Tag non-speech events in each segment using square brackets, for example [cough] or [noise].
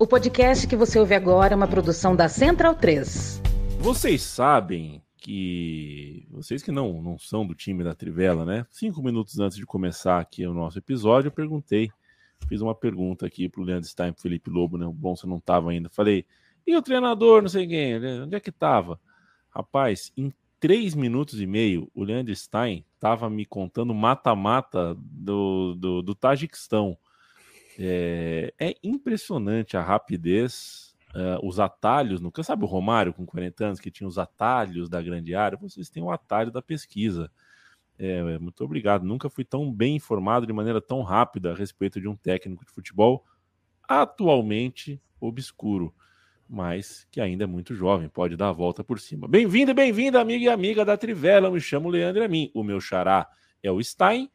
O podcast que você ouve agora é uma produção da Central 3. Vocês sabem que. Vocês que não, não são do time da Trivela, né? Cinco minutos antes de começar aqui o nosso episódio, eu perguntei, fiz uma pergunta aqui pro Leandro Stein, pro Felipe Lobo, né? O Bonsa não tava ainda. Falei, e o treinador, não sei quem, onde é que tava? Rapaz, em três minutos e meio, o Leandro Stein tava me contando mata-mata do, do, do Tajiquistão. É, é impressionante a rapidez, uh, os atalhos. Nunca sabe o Romário com 40 anos que tinha os atalhos da grande área. Vocês têm o atalho da pesquisa. É, muito obrigado. Nunca fui tão bem informado de maneira tão rápida a respeito de um técnico de futebol atualmente obscuro, mas que ainda é muito jovem, pode dar a volta por cima. Bem-vindo bem-vinda, amiga e amiga da Trivela. Eu me chamo Leandro Amin. O meu xará é o Stein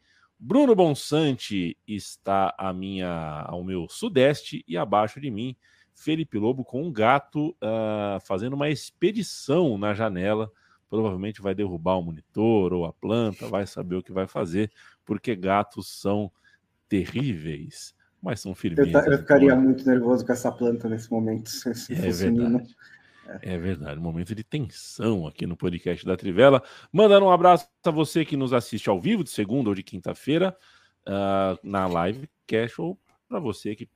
Bruno Bonsante está a minha, ao meu sudeste e abaixo de mim, Felipe Lobo com um gato uh, fazendo uma expedição na janela. Provavelmente vai derrubar o monitor ou a planta, vai saber o que vai fazer, porque gatos são terríveis, mas são firmes. Eu, eu ficaria muito nervoso com essa planta nesse momento. Se é verdade. É verdade, momento de tensão aqui no podcast da Trivela. Mandando um abraço a você que nos assiste ao vivo de segunda ou de quinta-feira uh, na live cash ou para você que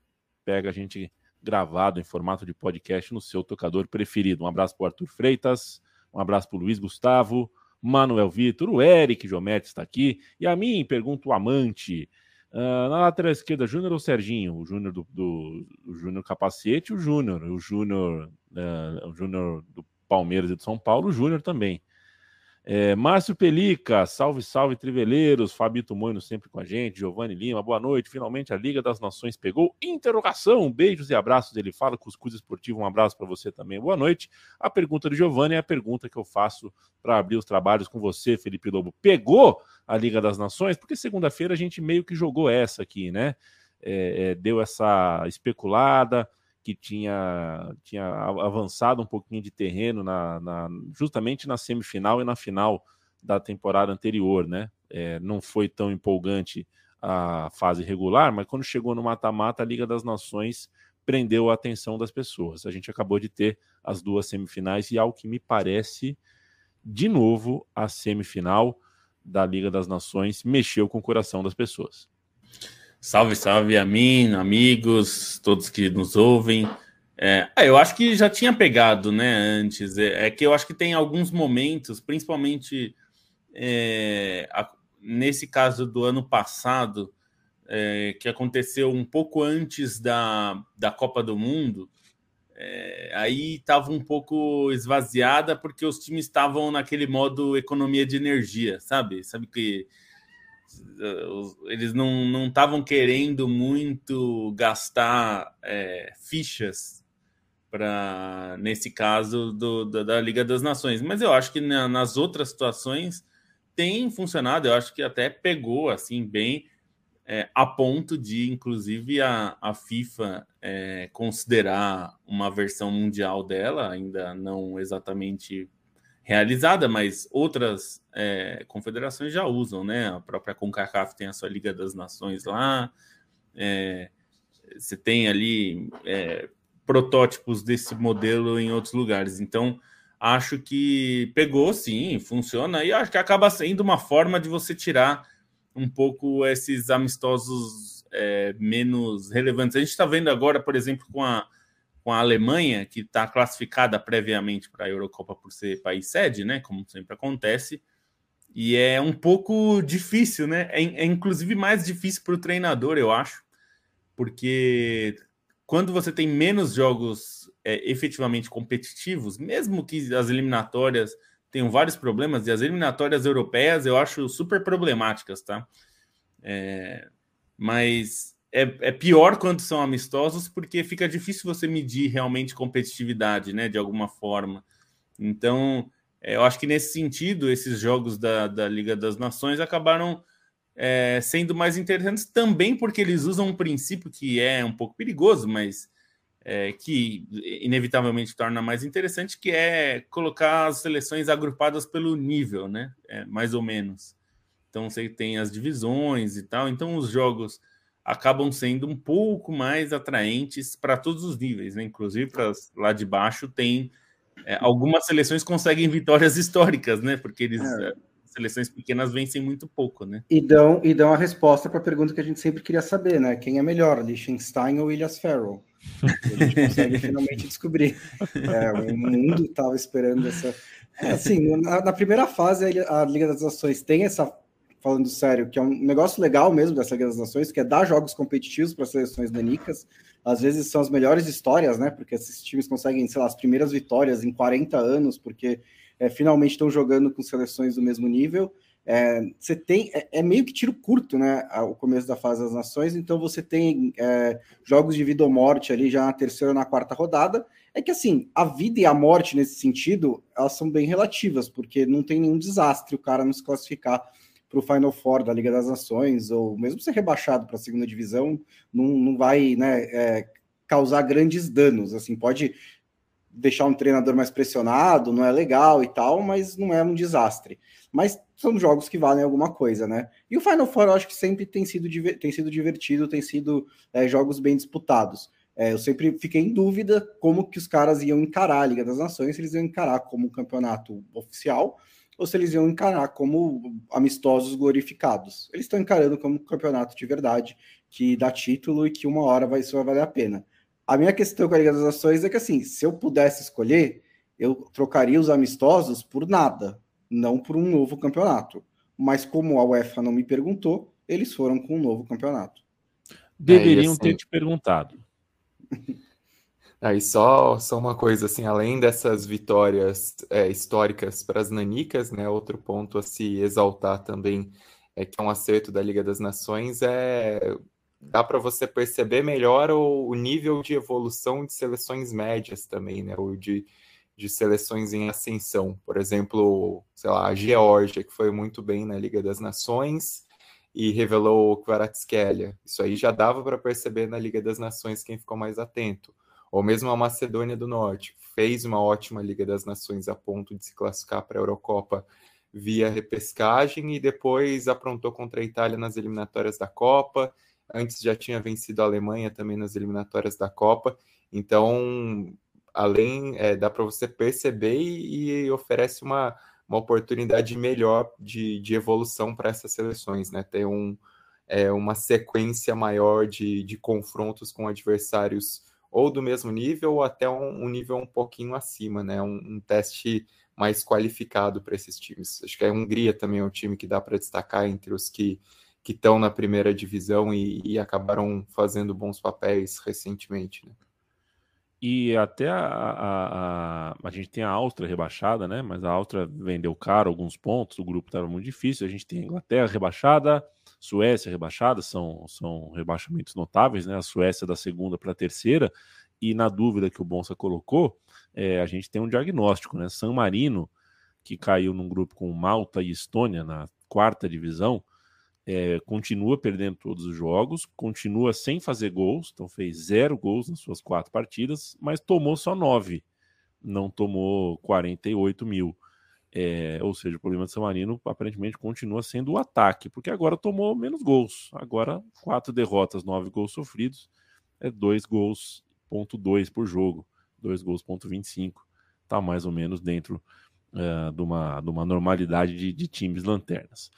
pega a gente gravado em formato de podcast no seu tocador preferido. Um abraço para Arthur Freitas, um abraço para Luiz Gustavo, Manuel Vitor, o Eric Geometri está aqui e a mim pergunta o amante. Uh, na lateral esquerda, Júnior ou Serginho? O Júnior do, do o Júnior Capacete, o Júnior, o Júnior, uh, o Júnior do Palmeiras e do São Paulo, o Júnior também. É, Márcio Pelica, salve, salve, Triveleiros, Fabito Moino sempre com a gente, Giovanni Lima, boa noite. Finalmente a Liga das Nações pegou interrogação. Beijos e abraços. Ele fala Cuscuz Esportivo. Um abraço para você também. Boa noite. A pergunta do Giovanni é a pergunta que eu faço para abrir os trabalhos com você, Felipe Lobo. Pegou a Liga das Nações? Porque segunda-feira a gente meio que jogou essa aqui, né? É, é, deu essa especulada que tinha, tinha avançado um pouquinho de terreno na, na, justamente na semifinal e na final da temporada anterior, né? É, não foi tão empolgante a fase regular, mas quando chegou no mata-mata, a Liga das Nações prendeu a atenção das pessoas. A gente acabou de ter as duas semifinais e, ao que me parece, de novo, a semifinal da Liga das Nações mexeu com o coração das pessoas. Salve, salve a mim, amigos, todos que nos ouvem. É, ah, eu acho que já tinha pegado, né, antes. É, é que eu acho que tem alguns momentos, principalmente é, a, nesse caso do ano passado, é, que aconteceu um pouco antes da, da Copa do Mundo, é, aí estava um pouco esvaziada porque os times estavam naquele modo economia de energia, sabe? Sabe que eles não estavam querendo muito gastar é, fichas para nesse caso do, da, da, Liga das Nações, mas eu acho que na, nas outras situações tem funcionado. Eu acho que até pegou assim bem é, a ponto de, inclusive, a, a FIFA é, considerar uma versão mundial dela, ainda não exatamente realizada, mas outras é, confederações já usam, né? A própria CONCACAF tem a sua Liga das Nações lá. É, você tem ali é, protótipos desse modelo em outros lugares. Então, acho que pegou sim, funciona, e acho que acaba sendo uma forma de você tirar um pouco esses amistosos é, menos relevantes. A gente está vendo agora, por exemplo, com a com a Alemanha, que está classificada previamente para a Eurocopa por ser país sede, né? Como sempre acontece. E é um pouco difícil, né? É, é inclusive mais difícil para o treinador, eu acho, porque quando você tem menos jogos é, efetivamente competitivos, mesmo que as eliminatórias tenham vários problemas, e as eliminatórias europeias eu acho super problemáticas, tá? É, mas é, é, pior quando são amistosos, porque fica difícil você medir realmente competitividade, né? De alguma forma. Então, é, eu acho que nesse sentido, esses jogos da, da Liga das Nações acabaram é, sendo mais interessantes também porque eles usam um princípio que é um pouco perigoso, mas é, que inevitavelmente torna mais interessante, que é colocar as seleções agrupadas pelo nível, né? É, mais ou menos. Então você tem as divisões e tal. Então os jogos acabam sendo um pouco mais atraentes para todos os níveis, né? Inclusive para lá de baixo tem é, algumas seleções conseguem vitórias históricas, né? Porque eles é. é seleções pequenas vencem muito pouco, né? E dão, e dão a resposta para a pergunta que a gente sempre queria saber, né? Quem é melhor, Liechtenstein ou Ilhas Farrell? A gente [laughs] consegue finalmente descobrir. É, o mundo estava esperando essa. Assim, na, na, primeira fase, a Liga das Nações tem essa, falando sério, que é um negócio legal mesmo dessa Liga das Nações, que é dar jogos competitivos para seleções danicas. Às vezes são as melhores histórias, né? Porque esses times conseguem, sei lá, as primeiras vitórias em 40 anos, porque é, finalmente estão jogando com seleções do mesmo nível. É, você tem é, é, meio que tiro curto, né? O começo da fase das nações, então você tem é, jogos de vida ou morte ali já na terceira ou na quarta rodada. É que assim, a vida e a morte nesse sentido, elas são bem relativas, porque não tem nenhum desastre o cara não se classificar para o Final Four da Liga das Nações, ou mesmo ser rebaixado para a segunda divisão, não, não vai né, é, causar grandes danos. Assim, pode deixar um treinador mais pressionado, não é legal e tal, mas não é um desastre. Mas são jogos que valem alguma coisa, né? E o Final Four eu acho que sempre tem sido, tem sido divertido, tem sido é, jogos bem disputados. É, eu sempre fiquei em dúvida como que os caras iam encarar a Liga das Nações, se eles iam encarar como um campeonato oficial ou se eles iam encarar como amistosos glorificados. Eles estão encarando como um campeonato de verdade, que dá título e que uma hora vai, isso vai valer a pena. A minha questão com a Liga das Nações é que, assim, se eu pudesse escolher, eu trocaria os amistosos por nada, não por um novo campeonato. Mas como a UEFA não me perguntou, eles foram com um novo campeonato. Deveriam é, assim... ter te perguntado. [laughs] Aí só, só uma coisa assim, além dessas vitórias é, históricas para as nanicas, né? Outro ponto a se exaltar também é que é um acerto da Liga das Nações é dá para você perceber melhor o, o, nível de evolução de seleções médias também, né? O de, de seleções em ascensão. Por exemplo, sei lá, a Geórgia, que foi muito bem na Liga das Nações e revelou o Kvaratskhelia. Isso aí já dava para perceber na Liga das Nações quem ficou mais atento. Ou mesmo a Macedônia do Norte, fez uma ótima Liga das Nações a ponto de se classificar para a Eurocopa via repescagem e depois aprontou contra a Itália nas eliminatórias da Copa Antes já tinha vencido a Alemanha também nas eliminatórias da Copa. Então, além, é, dá para você perceber e, e, oferece uma, uma oportunidade melhor de, de evolução para essas seleções, né? Ter um, é, uma sequência maior de, de confrontos com adversários ou do mesmo nível ou até um, um nível um pouquinho acima, né? Um, um teste mais qualificado para esses times. Acho que a Hungria também é um time que dá para destacar entre os que que estão na primeira divisão e, e, acabaram fazendo bons papéis recentemente. Né? E até a, a, a, a, gente tem a Áustria rebaixada, né? Mas a Áustria vendeu caro alguns pontos, o grupo estava muito difícil. A gente tem a Inglaterra rebaixada, Suécia rebaixada, são, são rebaixamentos notáveis, né? A Suécia da segunda para a terceira. E na dúvida que o Bonsa colocou, é, a gente tem um diagnóstico, né? San Marino, que caiu num grupo com Malta e Estônia na quarta divisão, é, continua perdendo todos os jogos, continua sem fazer gols, então fez zero gols nas suas quatro partidas, mas tomou só nove, não tomou 48 mil. É, ou seja, o problema de São Marino aparentemente continua sendo o ataque, porque agora tomou menos gols. Agora, quatro derrotas, nove gols sofridos, é dois gols, ponto dois por jogo, dois gols, ponto 25. Está mais ou menos dentro uh, de, uma, de uma normalidade de, de times lanternas.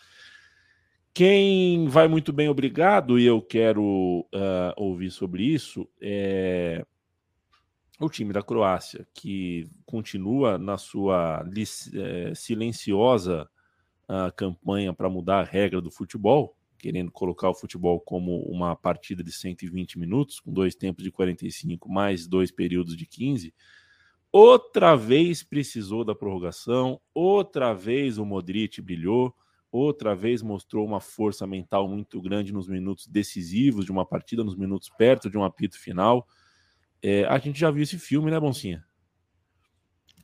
Quem vai muito bem, obrigado, e eu quero uh, ouvir sobre isso, é o time da Croácia, que continua na sua é, silenciosa uh, campanha para mudar a regra do futebol, querendo colocar o futebol como uma partida de 120 minutos, com dois tempos de 45, mais dois períodos de 15. Outra vez precisou da prorrogação, outra vez o Modric brilhou outra vez mostrou uma força mental muito grande nos minutos decisivos de uma partida, nos minutos perto de um apito final. É, a gente já viu esse filme, né, Boncinha?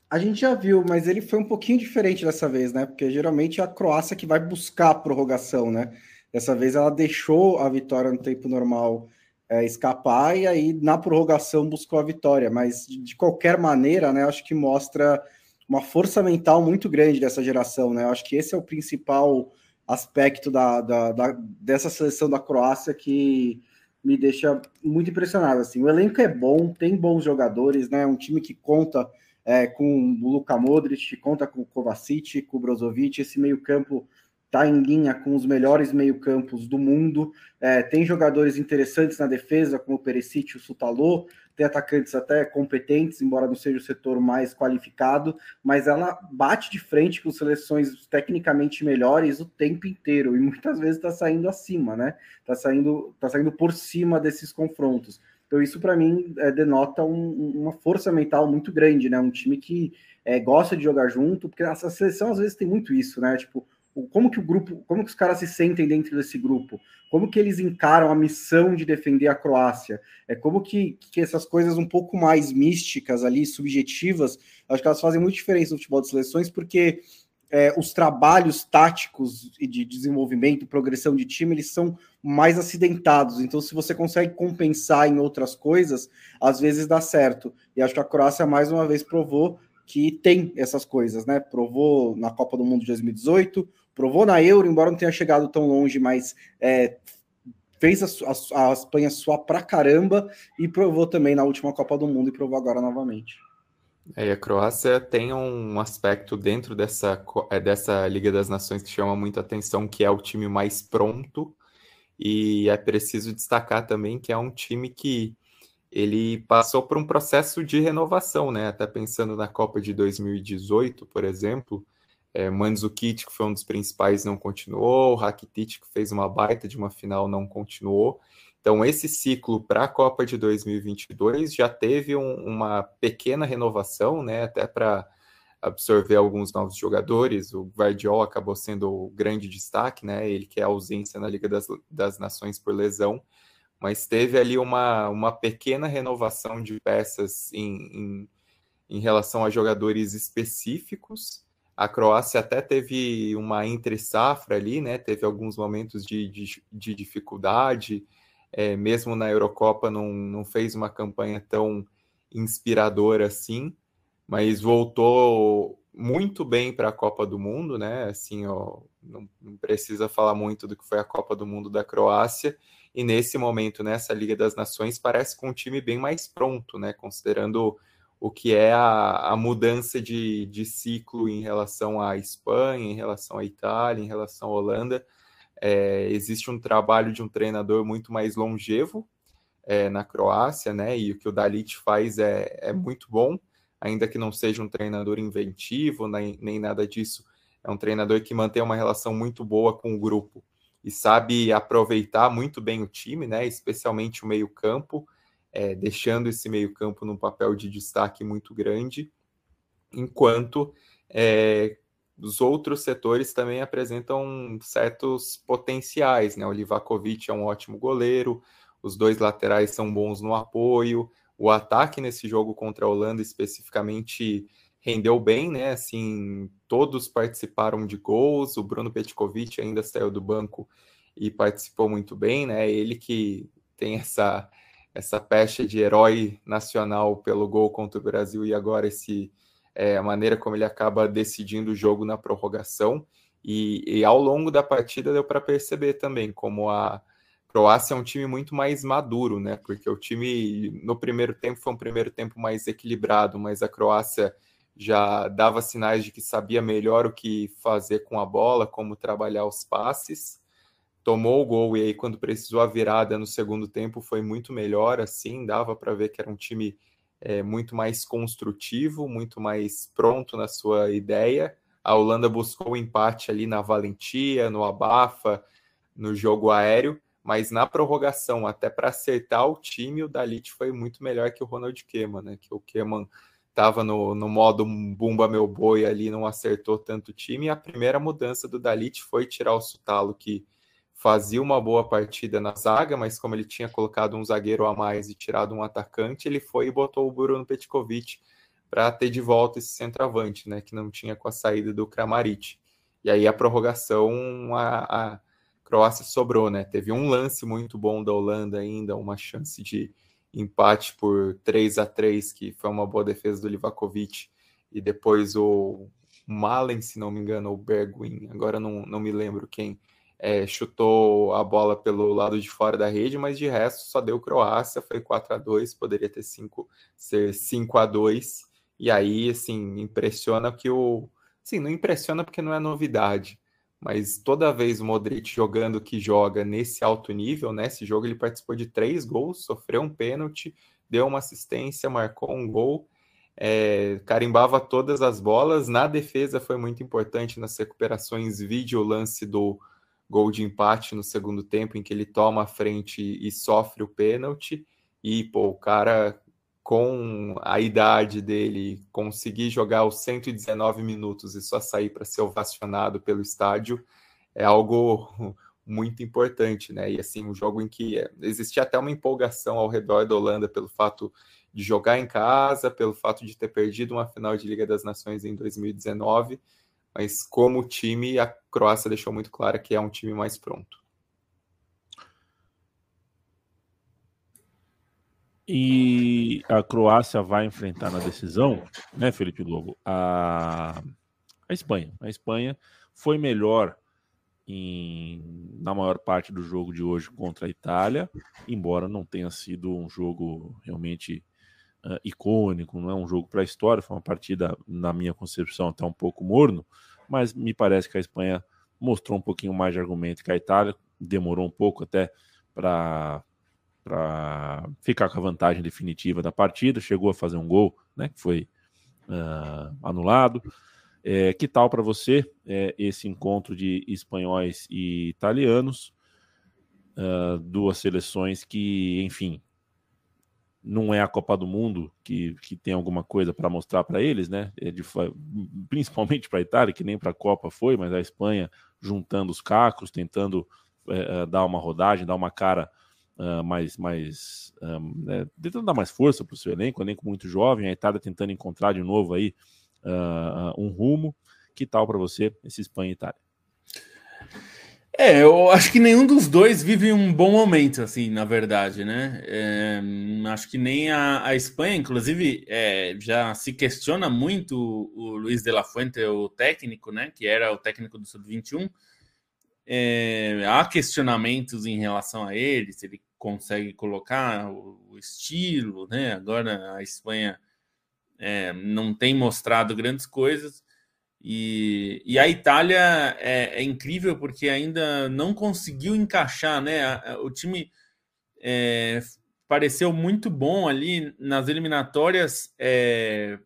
A gente já viu, mas ele foi um pouquinho diferente dessa vez, né? Porque geralmente é a Croácia que vai buscar a prorrogação, né? Dessa vez ela deixou a vitória no tempo normal é, escapar e aí na prorrogação buscou a vitória. Mas de, de qualquer maneira, né? Acho que mostra uma força mental muito grande dessa geração, né? Acho que esse é o principal aspecto da, da, da, dessa seleção da Croácia que me deixa muito impressionado. Assim, o elenco é bom, tem bons jogadores, né? Um time que conta é, com o Luka Modric, conta com o Kovacic, com o Brozovic, esse meio-campo está em linha com os melhores meio-campos do mundo. É, tem jogadores interessantes na defesa, como o Perisic o Sutalô, tem atacantes até competentes, embora não seja o setor mais qualificado, mas ela bate de frente com seleções tecnicamente melhores o tempo inteiro e muitas vezes está saindo acima, né? Está saindo, tá saindo por cima desses confrontos. Então, isso para mim é, denota um, uma força mental muito grande, né? Um time que é, gosta de jogar junto, porque essa seleção às vezes tem muito isso, né? Tipo, como que o grupo, como que os caras se sentem dentro desse grupo, como que eles encaram a missão de defender a Croácia, é como que, que essas coisas um pouco mais místicas ali, subjetivas, acho que elas fazem muita diferença no futebol de seleções, porque é, os trabalhos táticos e de desenvolvimento, progressão de time, eles são mais acidentados. Então, se você consegue compensar em outras coisas, às vezes dá certo. E acho que a Croácia mais uma vez provou que tem essas coisas, né? Provou na Copa do Mundo de 2018, provou na Euro, embora não tenha chegado tão longe, mas é, fez a, a, a, Espanha suar pra caramba e provou também na última Copa do Mundo e provou agora novamente. É, a Croácia tem um aspecto dentro dessa, é, dessa Liga das Nações que chama muita atenção, que é o time mais pronto, e é preciso destacar também que é um time que ele passou por um processo de renovação, né? Até pensando na Copa de 2018, por exemplo, é, Mandzukic, que foi um dos principais, não continuou. Rakitic, que fez uma baita de uma final, não continuou. Então, esse ciclo para a Copa de 2022 já teve um, uma pequena renovação, né? Até para absorver alguns novos jogadores. O Guardiola acabou sendo o grande destaque, né? Ele que é ausência na Liga das, das Nações por lesão, mas teve ali uma, uma pequena renovação de peças em, em, em relação a jogadores específicos a Croácia até teve uma entre-safra ali, né? Teve alguns momentos de, de, de dificuldade, é, mesmo na Eurocopa não, não fez uma campanha tão inspiradora assim, mas voltou muito bem para a Copa do Mundo, né? Assim, ó, não, precisa falar muito do que foi a Copa do Mundo da Croácia. E nesse momento, nessa Liga das Nações, parece com um time bem mais pronto, né? Considerando o que é a, a mudança de, de ciclo em relação à Espanha, em relação à Itália, em relação à Holanda. É, existe um trabalho de um treinador muito mais longevo é, na Croácia, né? E o que o Dalit faz é, é muito bom, ainda que não seja um treinador inventivo nem, nem nada disso. É um treinador que mantém uma relação muito boa com o grupo e sabe aproveitar muito bem o time, né? Especialmente o meio-campo é, deixando esse meio-campo num papel de destaque muito grande, enquanto é, os outros setores também apresentam certos potenciais. Né? O Livakovic é um ótimo goleiro, os dois laterais são bons no apoio, o ataque nesse jogo contra a Holanda especificamente rendeu bem, né? Assim, todos participaram de gols. O Bruno Petkovic ainda saiu do banco e participou muito bem, né? Ele que tem essa essa pecha de herói nacional pelo gol contra o Brasil e agora esse é, a maneira como ele acaba decidindo o jogo na prorrogação. E, e ao longo da partida deu para perceber também como a Croácia é um time muito mais maduro, né? Porque o time no primeiro tempo foi um primeiro tempo mais equilibrado, mas a Croácia já dava sinais de que sabia melhor o que fazer com a bola, como trabalhar os passes tomou o gol e aí quando precisou a virada no segundo tempo foi muito melhor, assim, dava para ver que era um time é, muito mais construtivo, muito mais pronto na sua ideia. A Holanda buscou o empate ali na valentia, no abafa, no jogo aéreo, mas na prorrogação, até para acertar o time, o Dalit foi muito melhor que o Ronald Koeman, né? Que o Koeman estava no, no modo bumba meu boi ali, não acertou tanto o time. E a primeira mudança do Dalit foi tirar o Sutalo, que fazia uma boa partida na zaga, mas como ele tinha colocado um zagueiro a mais e tirado um atacante, ele foi e botou o Bruno Petkovic para ter de volta esse centroavante, né, que não tinha com a saída do Kramaric. E aí a prorrogação a, a Croácia sobrou, né? Teve um lance muito bom da Holanda ainda, uma chance de empate por 3 a 3 que foi uma boa defesa do Livakovic, e depois o Malen, se não me engano, ou o Bergwin, agora não, não me lembro quem, é, chutou a bola pelo lado de fora da rede, mas de resto só deu Croácia, foi 4 a 2 poderia ter 5, ser 5 a 2 e aí, assim, impressiona que o... Sim, não impressiona porque não é novidade, mas toda vez o Modric jogando que joga nesse alto nível, nesse né, jogo ele participou de três gols, sofreu um pênalti, deu uma assistência, marcou um gol, é, carimbava todas as bolas, na defesa foi muito importante nas recuperações, vídeo lance do gol de empate no segundo tempo, em que ele toma a frente e sofre o pênalti, e pô, o cara com a idade dele conseguir jogar os 119 minutos e só sair para ser ovacionado pelo estádio é algo [laughs] muito importante, né? E assim, um jogo em que existia até uma empolgação ao redor da Holanda pelo fato de jogar em casa, pelo fato de ter perdido uma final de Liga das Nações em 2019, mas como time, a Croácia deixou muito claro que é um time mais pronto. E a Croácia vai enfrentar na decisão, né, Felipe Lobo, a, a Espanha. A Espanha foi melhor em, na maior parte do jogo de hoje contra a Itália, embora não tenha sido um jogo realmente uh, icônico, não é um jogo para a história, foi uma partida, na minha concepção, até um pouco morno, mas me parece que a Espanha mostrou um pouquinho mais de argumento que a Itália, demorou um pouco até para ficar com a vantagem definitiva da partida, chegou a fazer um gol, né, que foi uh, anulado. É, que tal para você é, esse encontro de espanhóis e italianos, uh, duas seleções que, enfim, não é a Copa do Mundo que, que tem alguma coisa para mostrar para eles, né? É de, principalmente para a Itália, que nem para a Copa foi, mas a Espanha juntando os cacos, tentando é, dar uma rodagem, dar uma cara uh, mais, mais um, é, tentando dar mais força para o seu elenco, elenco muito jovem, a Itália tentando encontrar de novo aí uh, um rumo. Que tal para você esse Espanha e Itália? É, eu acho que nenhum dos dois vive um bom momento, assim, na verdade, né? É, acho que nem a, a Espanha, inclusive, é, já se questiona muito o, o Luiz de la Fuente, o técnico, né? Que era o técnico do Sub-21. É, há questionamentos em relação a ele, se ele consegue colocar o, o estilo, né? Agora a Espanha é, não tem mostrado grandes coisas. E, e a Itália é, é, incrível porque ainda não conseguiu encaixar, né? O time é, pareceu muito bom ali nas eliminatórias é,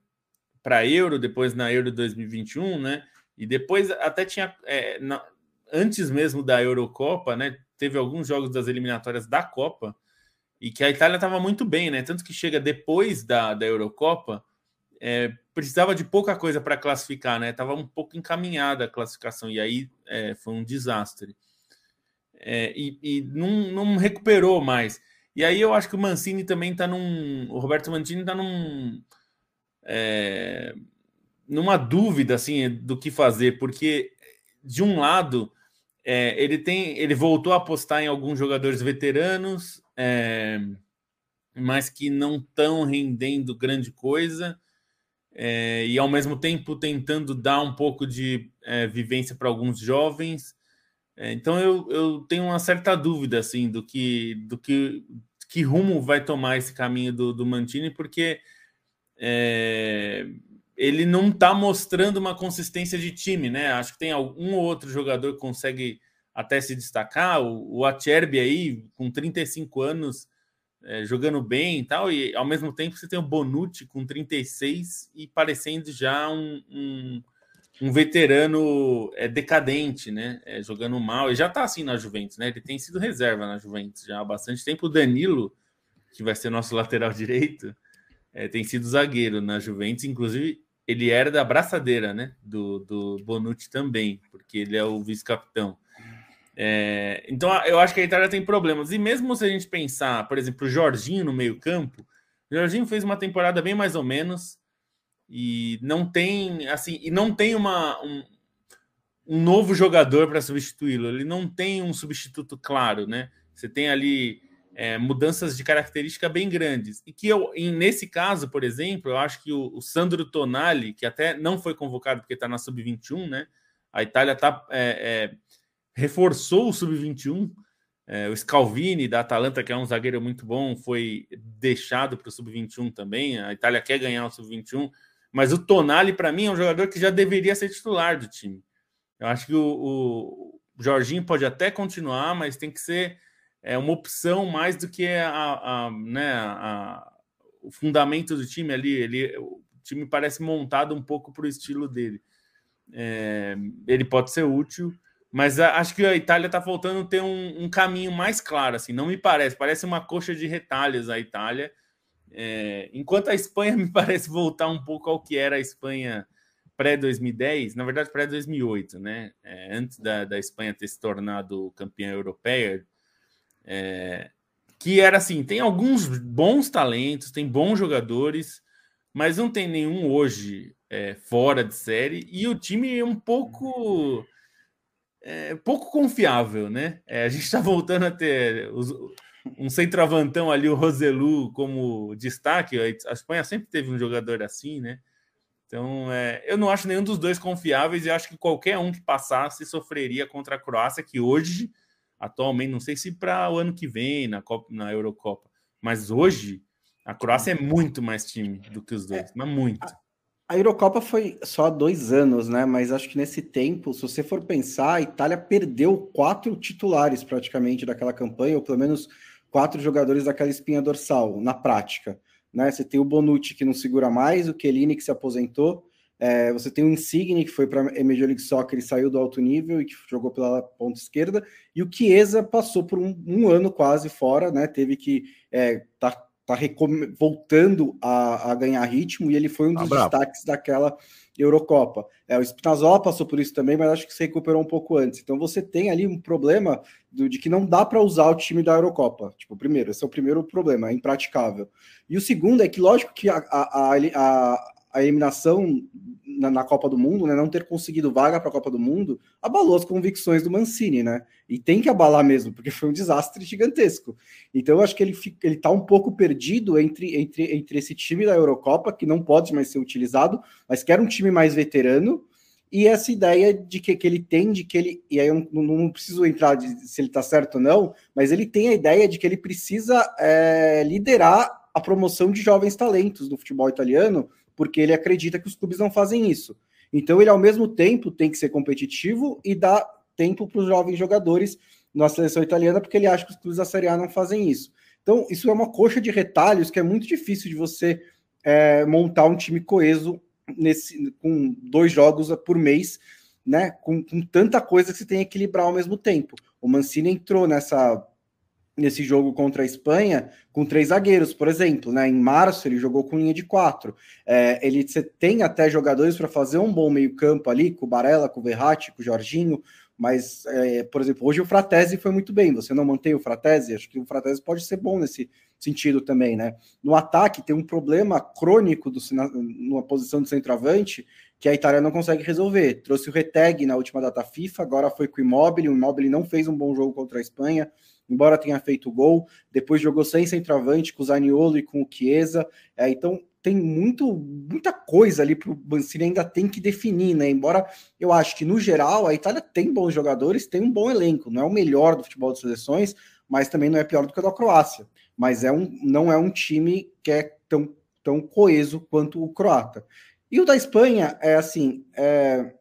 para Euro, depois na Euro 2021, né? E depois até tinha é, na, antes mesmo da Eurocopa, né? Teve alguns jogos das eliminatórias da Copa e que a Itália estava muito bem, né? Tanto que chega depois da, da Eurocopa, é, precisava de pouca coisa para classificar, né? Tava um pouco encaminhada a classificação e aí é, foi um desastre. É, e, e não, não, recuperou mais. E aí eu acho que o Mancini também está num. O Roberto Mancini está num. É, numa dúvida assim do que fazer, porque de um lado é, ele tem, ele voltou a apostar em alguns jogadores veteranos, é, mas que não estão rendendo grande coisa, é, e ao mesmo tempo tentando dar um pouco de é, vivência para alguns jovens. É, então eu, eu tenho uma certa dúvida assim do que do que que rumo vai tomar esse caminho do, do Mantini, porque é, ele não está mostrando uma consistência de time, né? Acho que tem algum ou outro jogador que consegue até se destacar. O, o Acerbi aí, com 35 anos, é, jogando bem e tal, e ao mesmo tempo você tem o Bonucci com 36 e parecendo já um, um, um veterano é, decadente, né? É, jogando mal. E já tá assim na Juventus, né? Ele tem sido reserva na Juventus já há bastante tempo. O Danilo, que vai ser nosso [laughs] lateral direito, é, tem sido zagueiro na Juventus, inclusive ele era da braçadeira, né? Do, do Bonucci também, porque ele é o vice-capitão. É, então eu acho que a Itália tem problemas. E mesmo se a gente pensar, por exemplo, o Jorginho no meio-campo, o Jorginho fez uma temporada bem mais ou menos e não tem assim, e não tem uma um, um novo jogador para substituí-lo. Ele não tem um substituto claro, né? Você tem ali é, mudanças de característica bem grandes. E que eu, em, nesse caso, por exemplo, eu acho que o, o Sandro Tonali, que até não foi convocado porque está na sub-21, né? A Itália está é, é, reforçou o sub-21. É, o Scalvini da Atalanta, que é um zagueiro muito bom, foi deixado para o sub-21 também. A Itália quer ganhar o sub-21, mas o Tonali, para mim, é um jogador que já deveria ser titular do time. Eu acho que o, o Jorginho pode até continuar, mas tem que ser é, uma opção mais do que a, a né, a, o fundamento do time ali. Ele, o time parece montado um pouco para o estilo dele. É, ele pode ser útil, mas acho que a Itália está faltando ter um, um, caminho mais claro. Assim, não me parece, parece uma coxa de retalhos a Itália. É, enquanto a Espanha [laughs] me parece voltar um pouco ao que era a Espanha pré-2010, na verdade pré-2008, né? É, antes da, da Espanha ter se tornado campeã europeia, é, que era assim: tem alguns bons talentos, tem bons jogadores, mas não tem nenhum hoje é, fora de série, e o time é um pouco. É, pouco confiável, né? É, a gente está [laughs] voltando a ter os, um centroavantão ali, o Roselu, como destaque. A Espanha sempre teve um jogador assim, né? Então, é, eu não acho nenhum dos dois confiáveis e acho que qualquer um que passasse sofreria contra a Croácia, que hoje, atualmente, não sei se para o ano que vem, na, Copa, na Eurocopa, mas hoje a Croácia é muito mais time do que os dois, mas muito. A Eurocopa foi só há dois anos, né? Mas acho que nesse tempo, se você for pensar, a Itália perdeu quatro titulares praticamente daquela campanha, ou pelo menos quatro jogadores daquela espinha dorsal, na prática. Né? Você tem o Bonucci que não segura mais, o Chiellini que se aposentou, é, você tem o Insigne que foi para a Major League Soccer e saiu do alto nível e que jogou pela ponta esquerda, e o Chiesa passou por um, um ano quase fora, né? Teve que é, tá, tá voltando a, a, ganhar ritmo e ele foi um dos ah, destaques daquela Eurocopa. É, o Spinazzola passou por isso também, mas acho que se recuperou um pouco antes. Então você tem ali um problema do, de que não dá para usar o time da Eurocopa. Tipo, primeiro, esse é o primeiro problema, é impraticável. E o segundo é que, lógico, que a, a, a, a eliminação na, na, Copa do Mundo, né, não ter conseguido vaga para a Copa do Mundo, abalou as convicções do Mancini, né? E tem que abalar mesmo, porque foi um desastre gigantesco. Então eu acho que ele ele está um pouco perdido entre, entre, entre esse time da Eurocopa, que não pode mais ser utilizado, mas que era um time mais veterano, e essa ideia de que, que ele tem, de que ele. E aí eu não, não preciso entrar de, se ele está certo ou não, mas ele tem a ideia de que ele precisa é, liderar a promoção de jovens talentos do futebol italiano porque ele acredita que os clubes não fazem isso. Então, ele, ao mesmo tempo, tem que ser competitivo e dar tempo para os jovens jogadores na seleção italiana, porque ele acha que os clubes da Série A não fazem isso. Então, isso é uma coxa de retalhos que é muito difícil de você é, montar um time coeso nesse, com dois jogos por mês, né? Com, com tanta coisa que você tem que equilibrar ao mesmo tempo. O Mancini entrou nessa nesse jogo contra a Espanha com três zagueiros, por exemplo, né? Em março ele jogou com linha de quatro. É, ele você tem até jogadores para fazer um bom meio-campo ali, com o Barella, com o Verratti, com o Jorginho, mas, é, por exemplo, hoje o Fratesi foi muito bem. Você não mantém o Fratesi? Acho que o Fratesi pode ser bom nesse sentido também, né? No ataque tem um problema crônico do, na, numa posição de centroavante que a Itália não consegue resolver. Trouxe o Reteg na última data FIFA, agora foi com o Immobile, o Immobile não fez um bom jogo contra a Espanha, embora tenha feito gol, depois jogou sem centroavante com o Zaniolo e com o Chiesa, é, então tem muito, muita coisa ali para o Mancini ainda tem que definir, né? Embora eu acho que, no geral, a Itália tem bons jogadores, tem um bom elenco, não é o melhor do futebol de seleções, mas também não é pior do que o da Croácia. Mas é um, não é um time que é tão, tão coeso quanto o croata. E o da Espanha é assim, é,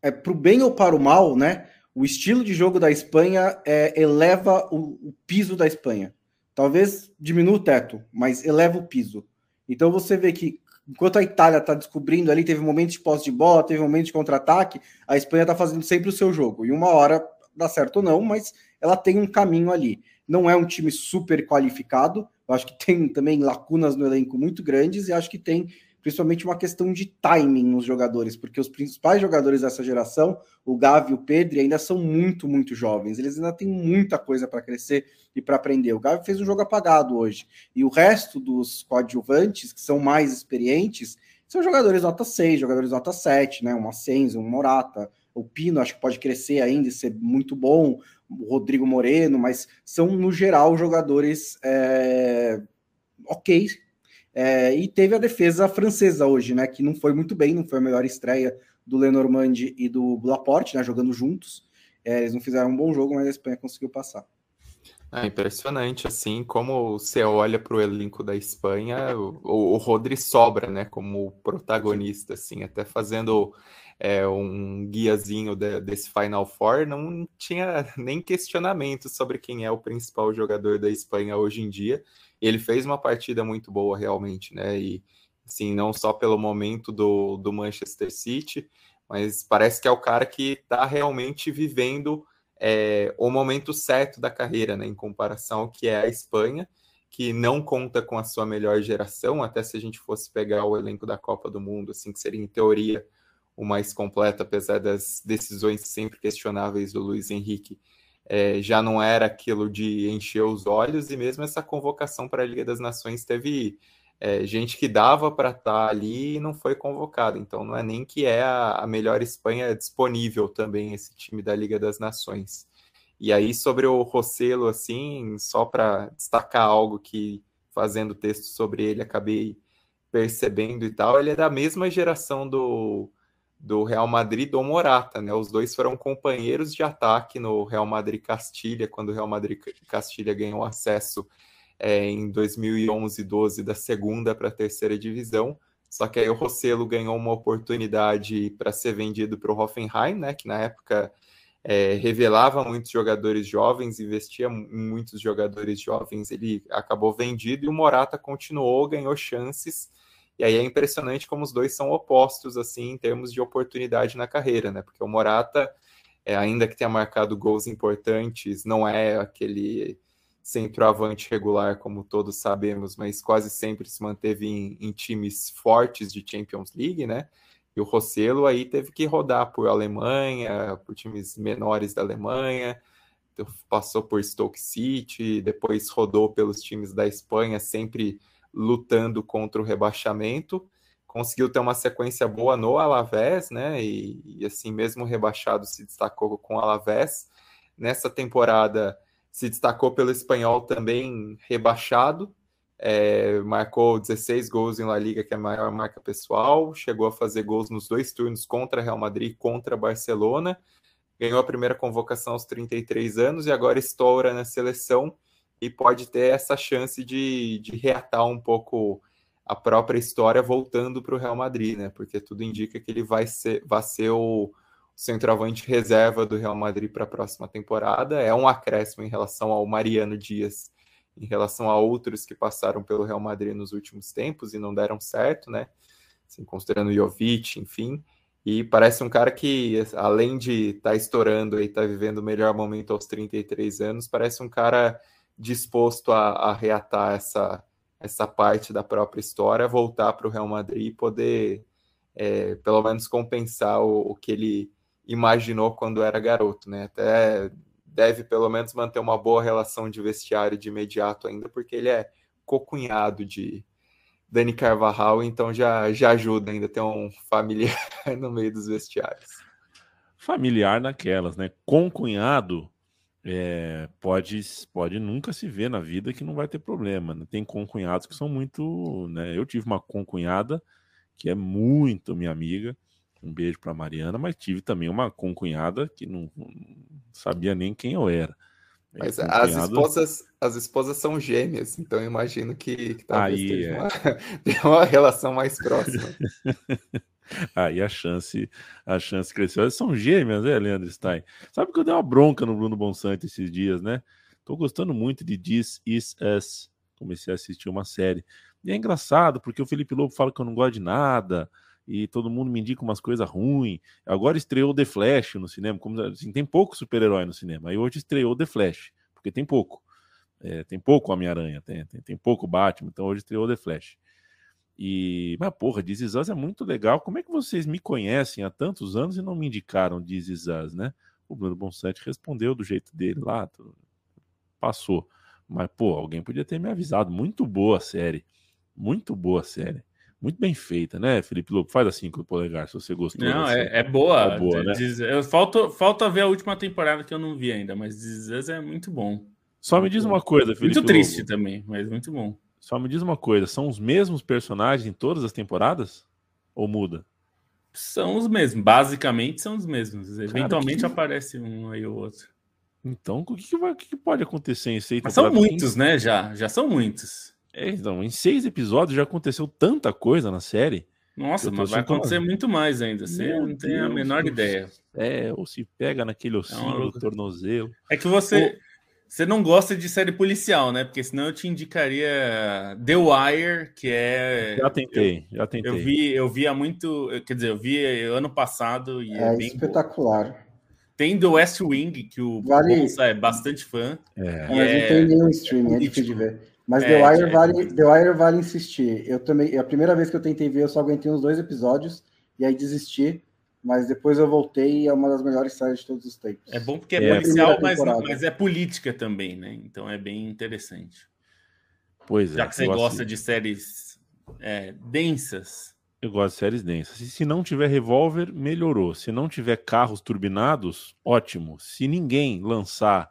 é para o bem ou para o mal, né? O estilo de jogo da Espanha é, eleva o, o, piso da Espanha. Talvez diminua o teto, mas eleva o piso. Então você vê que enquanto a Itália está descobrindo ali, teve momentos de posse de bola, teve momentos de contra-ataque, a Espanha está fazendo sempre o seu jogo. E uma hora dá certo ou não, mas ela tem um caminho ali. Não é um time super qualificado, eu acho que tem também lacunas no elenco muito grandes e acho que tem principalmente uma questão de timing nos jogadores, porque os principais jogadores dessa geração, o Gavi e o Pedri, ainda são muito, muito jovens. Eles ainda têm muita coisa para crescer e para aprender. O Gavi fez um jogo apagado hoje. E o resto dos coadjuvantes, que são mais experientes, são jogadores nota 6, jogadores nota 7, né? Um Ascenso, um Morata. O Pino acho que pode crescer ainda e ser muito bom. O Rodrigo Moreno, mas são, no geral, jogadores é, ok é, e teve a defesa francesa hoje, né? Que não foi muito bem, não foi a melhor estreia do Lenormand e do Laporte, né? Jogando juntos. É, eles não fizeram um bom jogo, mas a Espanha conseguiu passar. É impressionante, assim, como você olha para o elenco da Espanha, o, o Rodri sobra, né, como protagonista, assim, até fazendo é, um guiazinho de, desse Final Four, não tinha nem questionamento sobre quem é o principal jogador da Espanha hoje em dia. Ele fez uma partida muito boa, realmente, né, e, assim, não só pelo momento do, do Manchester City, mas parece que é o cara que está realmente vivendo é, o momento certo da carreira, né, em comparação ao que é a Espanha, que não conta com a sua melhor geração, até se a gente fosse pegar o elenco da Copa do Mundo, assim, que seria em teoria o mais completo, apesar das decisões sempre questionáveis do Luiz Henrique, é, já não era aquilo de encher os olhos, e mesmo essa convocação para a Liga das Nações teve é, gente que dava para estar tá ali e não foi convocado. Então não é nem que é a, a, melhor Espanha disponível também esse time da Liga das Nações. E aí sobre o Rossello, assim, só para destacar algo que fazendo texto sobre ele acabei percebendo e tal, ele é da mesma geração do, do Real Madrid do Morata, né? Os dois foram companheiros de ataque no Real Madrid Castilha, quando o Real Madrid Castilha ganhou acesso é, em 2011 12 da segunda para a terceira divisão. Só que aí o Rossello ganhou uma oportunidade para ser vendido para o Hoffenheim, né, que na época é, revelava muitos jogadores jovens, investia em muitos jogadores jovens. Ele acabou vendido e o Morata continuou, ganhou chances. E aí é impressionante como os dois são opostos assim em termos de oportunidade na carreira, né? Porque o Morata, é, ainda que tenha marcado gols importantes, não é aquele centroavante regular, como todos sabemos, mas quase sempre se manteve em, em, times fortes de Champions League, né? E o Rossello aí teve que rodar por Alemanha, por times menores da Alemanha, então passou por Stoke City, depois rodou pelos times da Espanha, sempre lutando contra o rebaixamento. Conseguiu ter uma sequência boa no Alavés, né? E, e assim, mesmo rebaixado, se destacou com o Alavés. Nessa temporada se destacou pelo espanhol também rebaixado, é, marcou 16 gols em La Liga, que é a maior marca pessoal, chegou a fazer gols nos dois turnos contra Real Madrid e contra Barcelona, ganhou a primeira convocação aos 33 anos e agora estoura na seleção e pode ter essa chance de, de reatar um pouco a própria história voltando para o Real Madrid, né? Porque tudo indica que ele vai ser, vai ser o centroavante reserva do Real Madrid para a próxima temporada. É um acréscimo em relação ao Mariano Dias, em relação a outros que passaram pelo Real Madrid nos últimos tempos e não deram certo, né? Assim, considerando o Jovic, enfim. E parece um cara que, além de estar tá estourando e estar tá vivendo o melhor momento aos 33 anos, parece um cara disposto a, a reatar essa, essa parte da própria história, voltar para o Real Madrid e poder, é, pelo menos, compensar o, o que ele imaginou quando era garoto, né? Até deve pelo menos manter uma boa relação de vestiário de imediato ainda, porque ele é cocunhado de Dani Carvajal, então já, já ajuda ainda ter um familiar [laughs] no meio dos vestiários. Familiar naquelas, né? Com cunhado é, pode, pode nunca se ver na vida que não vai ter problema. Né? Tem concunhados que são muito. Né? Eu tive uma concunhada que é muito minha amiga um beijo para Mariana, mas tive também uma concunhada que não, não sabia nem quem eu era. Mas as esposas, as esposas são gêmeas, então imagino que, que talvez Aí, é. uma, [laughs] uma relação mais próxima. [laughs] [laughs] Aí a chance, a chance cresceu. Elas são gêmeas, né, Leandro Stein? Sabe que eu dei uma bronca no Bruno Bonsante esses dias, né? Tô gostando muito de This Is Us. Comecei a assistir uma série. E é engraçado, porque o Felipe Lobo fala que eu não gosto de nada e todo mundo me indica umas coisas ruins. Agora estreou The Flash no cinema, como assim, tem pouco super-herói no cinema. Aí hoje estreou The Flash, porque tem pouco. É, tem pouco Homem-Aranha, tem, tem, tem, pouco Batman, então hoje estreou The Flash. E, mas porra, Us é muito legal. Como é que vocês me conhecem há tantos anos e não me indicaram Us, né? O Bruno Bonsante respondeu do jeito dele lá, passou. Mas, pô, alguém podia ter me avisado. Muito boa a série. Muito boa a série. Muito bem feita, né, Felipe Lobo? Faz assim com o polegar, se você gostou. Não, é, é, boa. É boa né? Diz, eu, falta, falta ver a última temporada que eu não vi ainda, mas Diz é muito bom. Só me diz uma coisa, Felipe Muito triste Lobo. também, mas muito bom. Só me diz uma coisa, são os mesmos personagens em todas as temporadas? Ou muda? São os mesmos, basicamente são os mesmos. Eventualmente Cara, que... aparece um aí ou outro. Então, o que, que, vai, o que pode acontecer em seis Mas são muitos, né? Já, já são muitos. É, então, em seis episódios já aconteceu tanta coisa na série. Nossa, mas vai acontecer muito mais ainda. Você Meu não tem Deus a menor Deus. ideia. É, ou se pega naquele é ossinho do tornozelo. É que você. Você não gosta de série policial, né? Porque senão eu te indicaria The Wire, que é. Já tentei, eu, já tentei. Eu vi, eu vi há muito. Quer dizer, eu vi ano passado e é, é espetacular. Tem The West Wing, que o vale... Bonsa é bastante fã. É. Mas é... não tem nenhum streaming, é difícil de ver. Mas é, The, Wire é... vale, The Wire vale insistir. Eu também, a primeira vez que eu tentei ver, eu só aguentei uns dois episódios e aí desisti mas depois eu voltei e é uma das melhores séries de todos os tempos. É bom porque é, é policial, mas, mas, é política também, né? Então é bem interessante. Pois Já é. que você gosta de, de séries é, densas. Eu gosto de séries densas. Se, se não tiver revólver, melhorou. Se não tiver carros turbinados, ótimo. Se ninguém lançar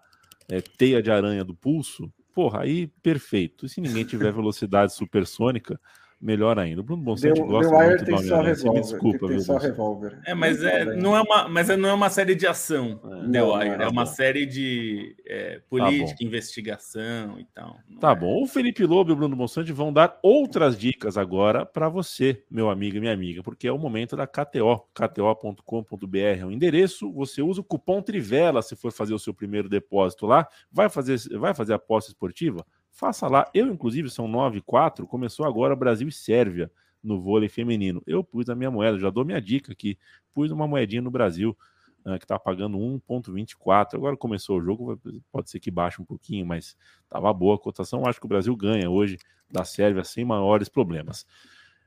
é, teia de aranha do pulso, porra, aí perfeito. E se ninguém tiver [laughs] velocidade supersônica, melhor ainda. O Bruno Bonsante gosta The muito do Homem-Aranha. Me desculpa, tem só revólver. É, mas é, não é uma, mas é, não é uma série de ação. É, The Wire é, é uma série de é, política, tá investigação e tal. Tá é. bom. O Felipe Lobo e o Bruno Bonsante vão dar outras dicas agora para você, meu amigo e minha amiga, porque é o momento da KTO. KTO.com.br é o endereço. Você usa o cupom Trivela se for fazer o seu primeiro depósito lá. Vai fazer, vai fazer aposta esportiva? Faça lá. Eu, inclusive, são 9 e 4. Começou agora Brasil e Sérvia no vôlei feminino. Eu pus a minha moeda, já dou minha dica aqui. Pus uma moedinha no Brasil uh, que está pagando 1,24. Agora começou o jogo, pode ser que baixe um pouquinho, mas estava boa a cotação. Acho que o Brasil ganha hoje da Sérvia sem maiores problemas.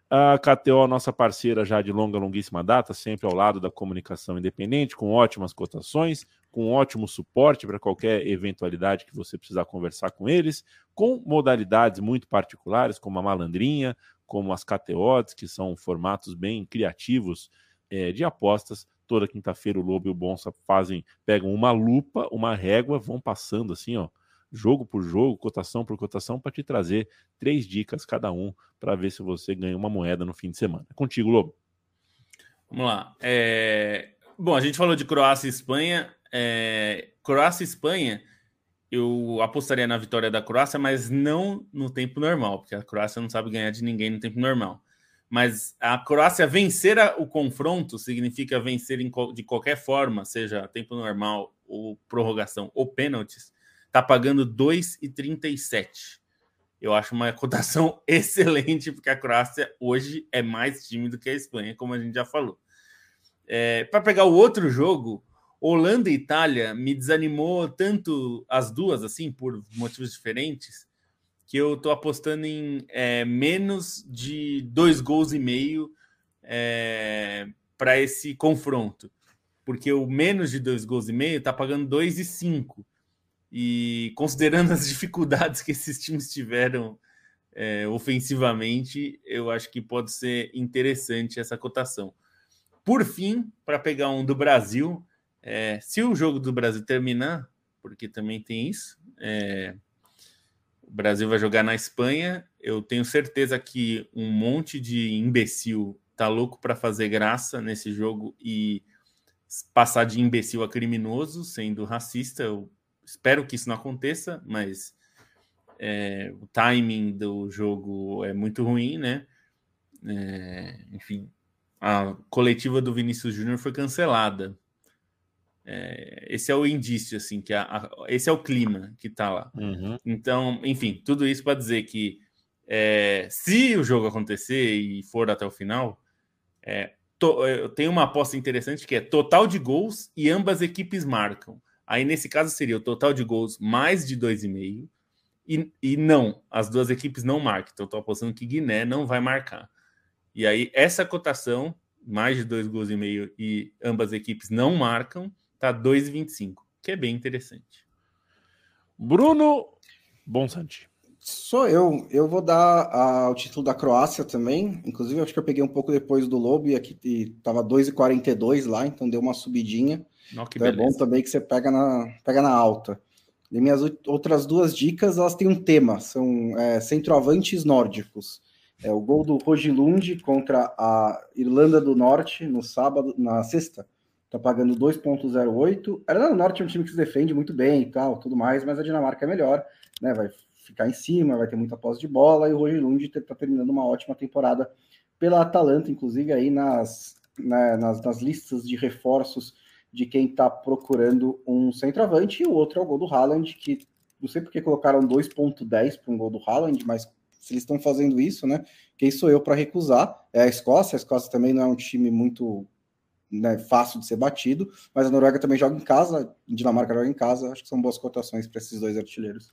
A KTO, nossa parceira já de longa, longuíssima data, sempre ao lado da comunicação independente, com ótimas cotações, com ótimo suporte para qualquer eventualidade que você precisar conversar com eles, com modalidades muito particulares, como a malandrinha, como as KTOs, que são formatos bem criativos é, de apostas. Toda quinta-feira o Lobo e o Bonsa fazem, pegam uma lupa, uma régua, vão passando assim, ó, jogo por jogo, cotação por cotação, para te trazer três dicas cada um para ver se você ganha uma moeda no fim de semana. É contigo, Lobo. Vamos lá. É... Bom, a gente falou de Croácia e Espanha. É... Croácia e Espanha, eu apostaria na vitória da Croácia, mas não no tempo normal, porque a Croácia não sabe ganhar de ninguém no tempo normal. Mas a Croácia vencer o confronto significa vencer de qualquer forma, seja tempo normal ou prorrogação ou pênaltis, está pagando 2,37. Eu acho uma cotação [laughs] excelente, porque a Croácia hoje é mais time do que a Espanha, como a gente já falou. É, Para pegar o outro jogo, Holanda e Itália me desanimou tanto as duas, assim, por motivos diferentes, que eu estou apostando em é, menos de dois gols e meio é, para esse confronto. Porque o menos de dois gols e meio está pagando dois e cinco. E considerando as [laughs] dificuldades que esses times tiveram é, ofensivamente, eu acho que pode ser interessante essa cotação. Por fim, para pegar um do Brasil, é, se o jogo do Brasil terminar, porque também tem isso, é, o Brasil vai jogar na Espanha. Eu tenho certeza que um monte de imbecil tá louco para fazer graça nesse jogo e passar de imbecil a criminoso, sendo racista. Eu Espero que isso não aconteça, mas é, o timing do jogo é muito ruim, né? É, enfim, a coletiva do Vinícius Júnior foi cancelada. É, esse é o indício, assim, que a, a, esse é o clima que tá lá. Uhum. Então, enfim, tudo isso para dizer que é, se o jogo acontecer e for até o final, é, to, eu tenho uma aposta interessante que é total de gols e ambas equipes marcam. Aí, nesse caso, seria o total de gols mais de 2,5. E, e não, as duas equipes não marcam. Então, estou apostando que Guiné não vai marcar. E aí, essa cotação, mais de dois gols e meio e ambas equipes não marcam, tá 2,25, que é bem interessante. Bruno Bonsante. Sou eu. Eu vou dar a, o título da Croácia também. Inclusive, acho que eu peguei um pouco depois do Lobo e aqui estava 2,42 lá, então deu uma subidinha. Oh, então é bom também que você pega na, pega na alta. E minhas outras duas dicas, elas têm um tema, são é, centroavantes nórdicos. É o gol do Rogilund contra a Irlanda do Norte no sábado, na sexta. Tá pagando 2.08. A Irlanda do Norte é um time que se defende muito bem e tal, tudo mais, mas a Dinamarca é melhor, né? Vai ficar em cima, vai ter muita posse de bola e o Rogilund está terminando uma ótima temporada pela Atalanta, inclusive aí nas, né, nas, nas listas de reforços de quem está procurando um centroavante, e o outro é o gol do Haaland, que não sei porque colocaram 2.10 para um gol do Haaland, mas se eles estão fazendo isso, né? Quem sou eu para recusar? É a Escócia. A Escócia também não é um time muito né, fácil de ser batido, mas a Noruega também joga em casa, Dinamarca joga em casa. Acho que são boas cotações para esses dois artilheiros.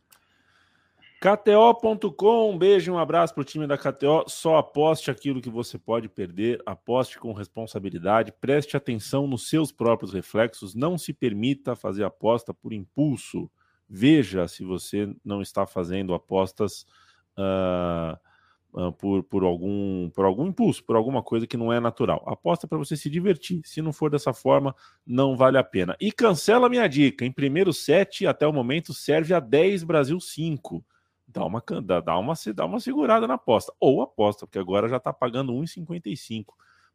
KTO.com, um beijo e um abraço para o time da KTO. Só aposte aquilo que você pode perder, aposte com responsabilidade, preste atenção nos seus próprios reflexos, não se permita fazer aposta por impulso. Veja se você não está fazendo apostas uh, uh, por, por, algum, por algum impulso, por alguma coisa que não é natural. Aposta para você se divertir. Se não for dessa forma, não vale a pena. E cancela minha dica. Em primeiro set, até o momento, serve a 10 Brasil 5. Dá uma, dá, uma, dá uma segurada na aposta. Ou aposta, porque agora já está pagando 1,55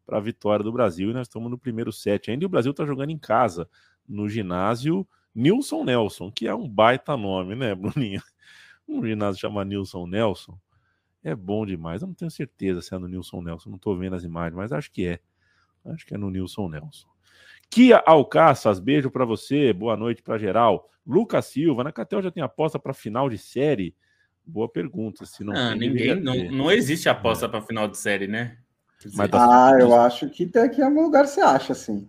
para a vitória do Brasil e nós estamos no primeiro set ainda. E o Brasil está jogando em casa, no ginásio Nilson Nelson, que é um baita nome, né, Bruninho? Um ginásio chama Nilson Nelson. É bom demais. Eu não tenho certeza se é no Nilson Nelson, não estou vendo as imagens, mas acho que é. Acho que é no Nilson Nelson. Kia Alcaças, beijo para você, boa noite para geral. Lucas Silva, na Catel já tem aposta para final de série? Boa pergunta. Se não, ah, tem, ninguém, não, não existe aposta é. para final de série, né? Mas tá... Ah, eu acho que tem aqui em algum lugar você acha, assim.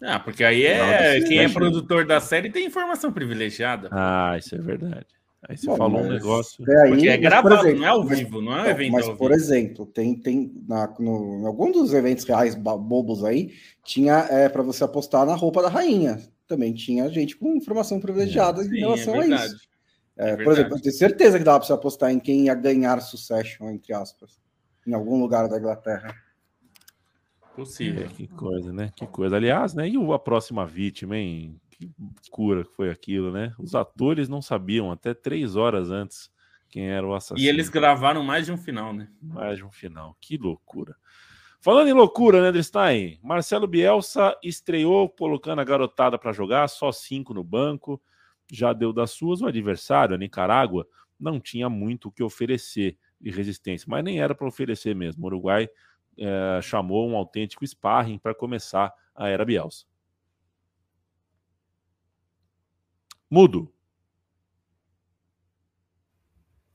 Ah, porque aí é quem é produtor da série tem informação privilegiada. Ah, isso é verdade. Aí você Bom, falou um negócio. É aí, porque é gravado, exemplo, não é ao vivo, não é um evento. Mas, por exemplo, tem, tem na, no, em algum dos eventos reais bobos aí, tinha é, para você apostar na roupa da rainha. Também tinha gente com informação privilegiada é, em relação é a isso. É, é por exemplo, eu tenho certeza que dava para você apostar em quem ia ganhar Succession, entre aspas, em algum lugar da Inglaterra. Possível. É, que coisa, né? Que coisa. Aliás, né? E a próxima vítima, hein? Que cura que foi aquilo, né? Os atores não sabiam até três horas antes quem era o assassino. E eles gravaram mais de um final, né? Mais de um final. Que loucura. Falando em loucura, né, Andrstein? Marcelo Bielsa estreou colocando a garotada para jogar, só cinco no banco. Já deu das suas. O adversário, a Nicarágua, não tinha muito o que oferecer de resistência, mas nem era para oferecer mesmo. O Uruguai é, chamou um autêntico sparring para começar a era Bielsa. Mudo.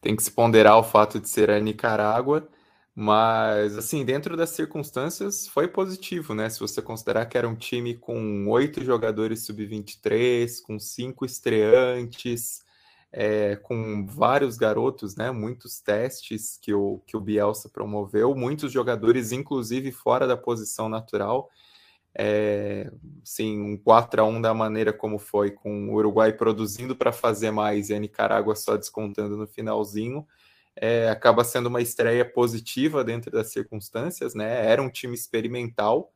Tem que se ponderar o fato de ser a Nicarágua, mas assim, dentro das circunstâncias, foi positivo, né? Se você considerar que era um time com oito jogadores sub-23, com cinco estreantes, é, com vários garotos, né, muitos testes que o, que o Bielsa promoveu, muitos jogadores, inclusive fora da posição natural. É, sim, um 4 a 1 da maneira como foi, com o Uruguai produzindo para fazer mais e a Nicarágua só descontando no finalzinho. É, acaba sendo uma estreia positiva dentro das circunstâncias, né? Era um time experimental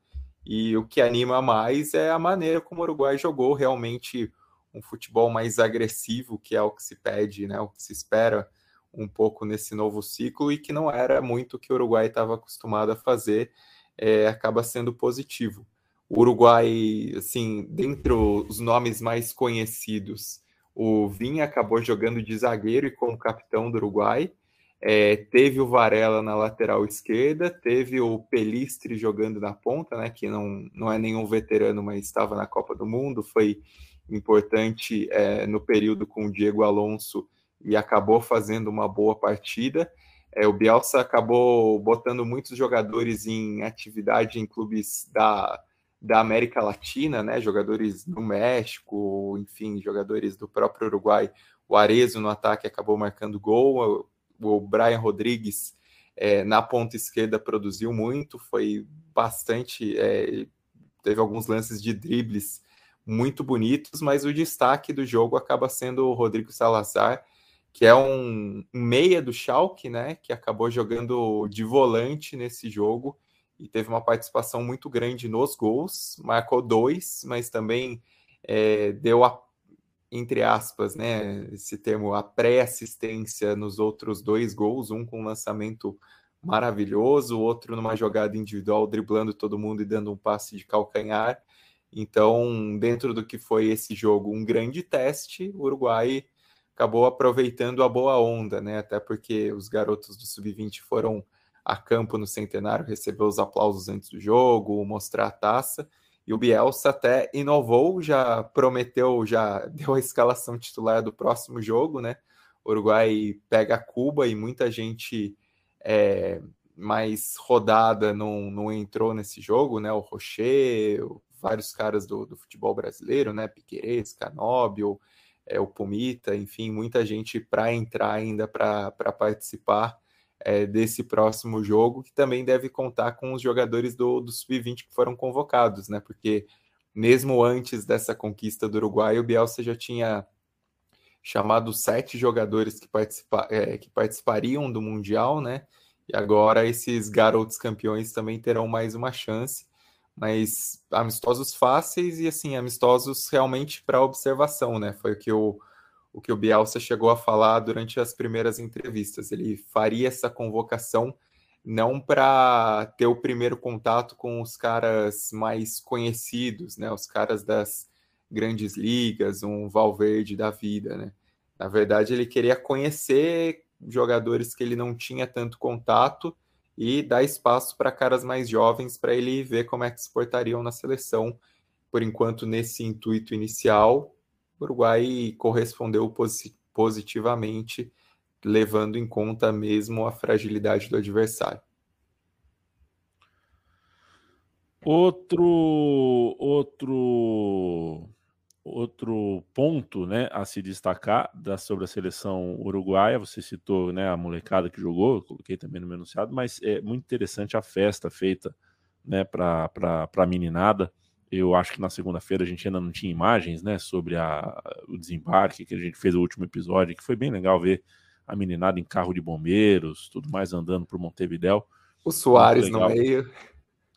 e o que anima mais é a maneira como o Uruguai jogou realmente um futebol mais agressivo, que é o que se pede, né, o que se espera um pouco nesse novo ciclo e que não era muito o que o Uruguai estava acostumado a fazer, é, acaba sendo positivo. O Uruguai, assim, dentre os nomes mais conhecidos, o Vinha acabou jogando de zagueiro e como capitão do Uruguai. É, teve o Varela na lateral esquerda, teve o Pelistre jogando na ponta, né, que não, não é nenhum veterano, mas estava na Copa do Mundo, foi importante é, no período com o Diego Alonso e acabou fazendo uma boa partida. É, o Bielsa acabou botando muitos jogadores em atividade em clubes da, da América Latina, né? Jogadores do México, enfim, jogadores do próprio Uruguai. O Arezo no ataque acabou marcando gol. O, Brian Rodrigues é, na ponta esquerda produziu muito, foi bastante. É, teve alguns lances de dribles muito bonitos, mas o destaque do jogo acaba sendo o Rodrigo Salazar, que é um, meia do Schalke, né, que acabou jogando de volante nesse jogo e teve uma participação muito grande nos gols, marcou dois, mas também é, deu a, entre aspas, né, esse termo, a pré-assistência nos outros dois gols, um com lançamento maravilhoso, outro numa jogada individual, driblando todo mundo e dando um passe de calcanhar. Então, dentro do que foi esse jogo, um grande teste, o Uruguai acabou aproveitando a boa onda, né? Até porque os garotos do Sub-20 foram a campo no centenário receber os aplausos antes do jogo, mostrar a taça. E o Bielsa até inovou, já prometeu, já [laughs] deu a escalação titular do próximo jogo, né? O Uruguai pega Cuba e muita gente é, mais rodada não, não entrou nesse jogo, né? O Rocher, vários caras do, do futebol brasileiro, né? Piqueires, Canóbio, é, o Pumita, enfim, muita gente para entrar ainda para participar é, desse próximo jogo, que também deve contar com os jogadores do, do Sub-20 que foram convocados, né? Porque mesmo antes dessa conquista do Uruguai, o Bielsa já tinha chamado sete jogadores que, participa é, que participariam do Mundial, né? E agora esses garotos campeões também terão mais uma chance, mas amistosos fáceis e assim, amistosos realmente para observação, né? Foi o que o, o que o Bielsa chegou a falar durante as primeiras entrevistas. Ele faria essa convocação não para ter o primeiro contato com os caras mais conhecidos, né? Os caras das grandes ligas, um Valverde da vida, né? Na verdade, ele queria conhecer jogadores que ele não tinha tanto contato e dar espaço para caras mais jovens para ele ver como é que se portariam na seleção. Por enquanto, nesse intuito inicial, o Uruguai correspondeu positivamente, levando em conta mesmo a fragilidade do adversário. Outro outro outro ponto, né, a se destacar da, sobre a seleção uruguaia, você citou, né, a molecada que jogou, coloquei também no meu anunciado, mas é muito interessante a festa feita, né, para a meninada. Eu acho que na segunda-feira a gente ainda não tinha imagens, né, sobre a, o desembarque que a gente fez o último episódio, que foi bem legal ver a meninada em carro de bombeiros, tudo mais andando por Montevidéu. O Soares no meio.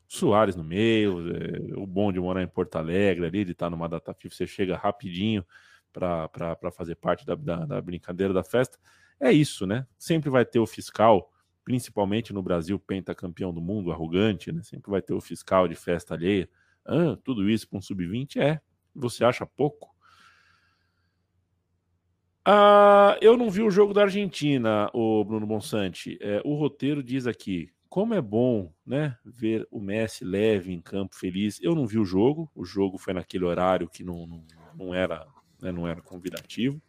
Soares no meio, é, o bom de morar em Porto Alegre ali, de estar numa data FIFA, você chega rapidinho para fazer parte da, da, da, brincadeira da festa. É isso, né? Sempre vai ter o fiscal, principalmente no Brasil, pentacampeão do mundo, arrogante, né? Sempre vai ter o fiscal de festa alheia. Ah, tudo isso para um sub-20? É. Você acha pouco? Ah, eu não vi o jogo da Argentina, o Bruno Bonsante. É, o roteiro diz aqui: como é bom, né, ver o Messi leve em campo, feliz. Eu não vi o jogo, o jogo foi naquele horário que não, não, não era, né, não era convidativo.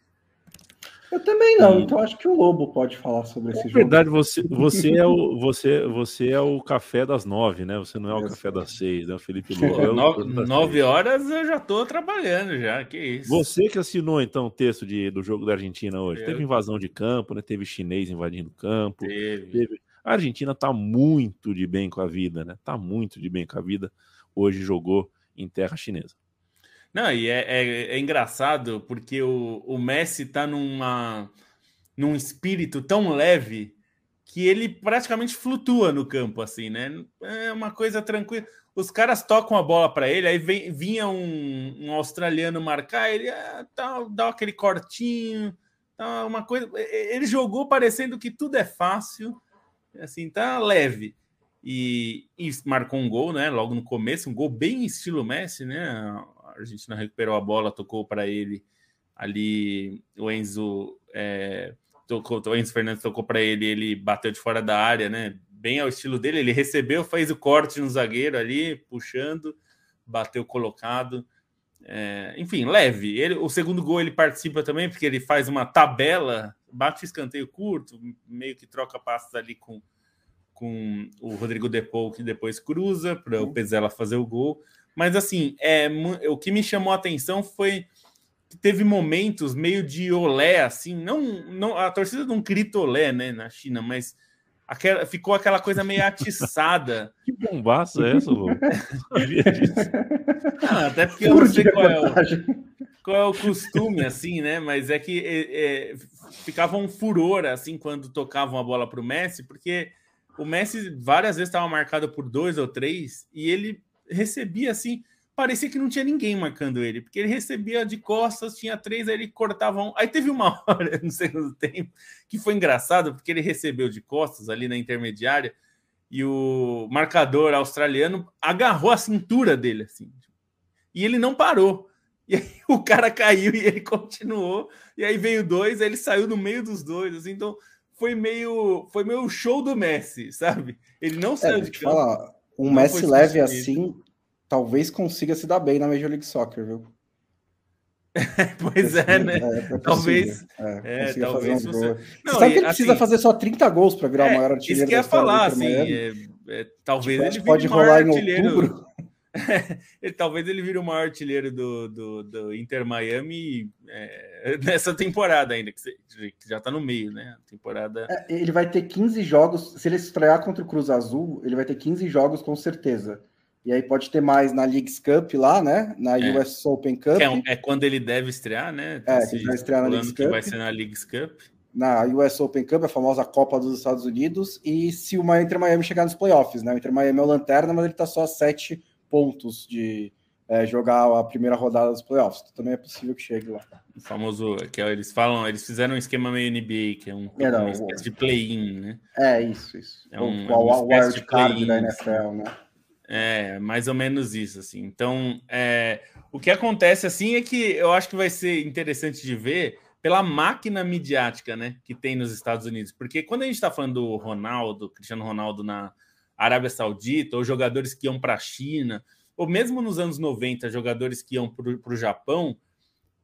Eu também não, e... então acho que o Lobo pode falar sobre esse jogo. Na verdade, você, você, é o, você, você é o café das nove, né? Você não é o café das seis, né? O Felipe [laughs] Lobo. É o nove, nove horas eu já estou trabalhando, já. Que isso. Você que assinou, então, o texto de, do jogo da Argentina hoje. Eu... Teve invasão de campo, né? Teve chinês invadindo o campo. Teve. teve a Argentina está muito de bem com a vida, né? Está muito de bem com a vida. Hoje jogou em terra chinesa. Não, e é, é, é engraçado porque o, o Messi está numa, num espírito tão leve que ele praticamente flutua no campo, assim, né? É uma coisa tranquila. Os caras tocam a bola para ele, aí vem, vinha um, um, australiano marcar, ele ah, tá, dá aquele cortinho, tá, uma coisa. Ele jogou parecendo que tudo é fácil assim, tá leve. E, e, marcou um gol, né? Logo no começo, um gol bem estilo Messi, né? A Argentina recuperou a bola, tocou para ele ali. O Enzo, é, tocou, o Enzo Fernandes tocou para ele, ele bateu de fora da área, né? Bem ao estilo dele. Ele recebeu, fez o corte no zagueiro ali, puxando, bateu colocado. É, enfim, leve. Ele, o segundo gol ele participa também, porque ele faz uma tabela, bate escanteio curto, meio que troca passos ali com, com o Rodrigo Depou, que depois cruza para o Pezela fazer o gol. Mas assim, é, o que me chamou a atenção foi que teve momentos meio de olé, assim, não, não a torcida não grita olé, né, na China, mas Aquela, ficou aquela coisa meio atiçada. [laughs] que bombaço é essa, Lu? ah, até porque eu não sei qual é, o, qual é o costume, assim, né? Mas é que é, é, ficava um furor, assim, quando tocavam a bola para o Messi, porque o Messi várias vezes estava marcado por dois ou três e ele recebia, assim, parecia que não tinha ninguém marcando ele, porque ele recebia de costas, tinha três, aí ele cortava um. Aí teve uma [laughs] hora, no segundo tempo, que foi engraçado, porque ele recebeu de costas ali na intermediária e o marcador australiano agarrou a cintura dele, assim. E ele não parou. E aí [laughs] o cara caiu e ele continuou. E aí veio dois, aí ele saiu no meio dos dois. Assim, então foi meio foi meio show do Messi, sabe? Ele não é, saiu é, de campo. Falar, um Messi leve assim, talvez consiga se dar bem na Major League Soccer, viu? [laughs] pois é, né? É, é talvez. É, é talvez você... Não, você sabe que ele assim, precisa fazer só 30 gols para virar o maior artilheiro. Isso que ia falar, assim, é, talvez tipo, ele pode rolar em outubro. Ele, [laughs] talvez ele vire o maior artilheiro do, do, do Inter Miami é, [laughs] nessa temporada ainda, que, que já está no meio, né? A temporada. É, ele vai ter 15 jogos. Se ele estrear contra o Cruz Azul, ele vai ter 15 jogos com certeza. E aí pode ter mais na Leagues Cup lá, né? Na é. US Open Cup. É, é, quando ele deve estrear, né? É, que vai estrear na Leagues Cup. vai ser na Leagues Cup. Na US Open Cup, a famosa Copa dos Estados Unidos. E se o Inter Miami chegar nos playoffs, né? O Inter Miami é o lanterna, mas ele tá só a sete pontos de é, jogar a primeira rodada dos playoffs. Também é possível que chegue lá. O famoso, que é, eles falam, eles fizeram um esquema meio NBA, que é um, é, não, uma espécie de play-in, né? É, isso, isso. É um, o, o, o wild card da NFL, né? É, mais ou menos isso, assim. Então, é, o que acontece, assim, é que eu acho que vai ser interessante de ver pela máquina midiática, né, que tem nos Estados Unidos. Porque quando a gente está falando do Ronaldo, Cristiano Ronaldo na Arábia Saudita, ou jogadores que iam para a China, ou mesmo nos anos 90, jogadores que iam para o Japão,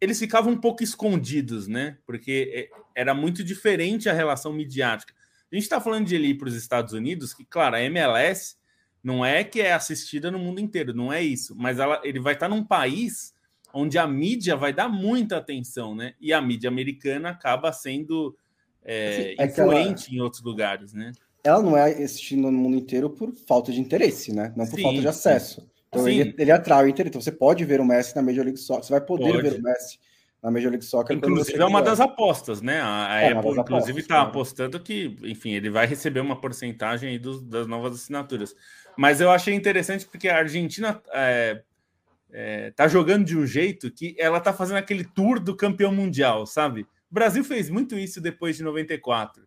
eles ficavam um pouco escondidos, né? Porque é, era muito diferente a relação midiática. A gente está falando de ele ir para os Estados Unidos, que, claro, a MLS não é que é assistida no mundo inteiro, não é isso. Mas ela, ele vai estar num país onde a mídia vai dar muita atenção, né? E a mídia americana acaba sendo é, é influente ela, em outros lugares, né? Ela não é assistida no mundo inteiro por falta de interesse, né? Não por sim, falta de acesso. Sim. Então ele, ele atrai o interesse. Então você pode ver o Messi na Major League Soccer, você vai poder pode. ver o Messi na Major League Soccer. Inclusive é uma das apostas, né? A, é, Apple, inclusive, está apostando que, enfim, ele vai receber uma porcentagem dos, das novas assinaturas. Mas eu achei interessante porque a Argentina é, é, tá jogando de um jeito que ela tá fazendo aquele tour do campeão mundial, sabe? O Brasil fez muito isso depois de 94.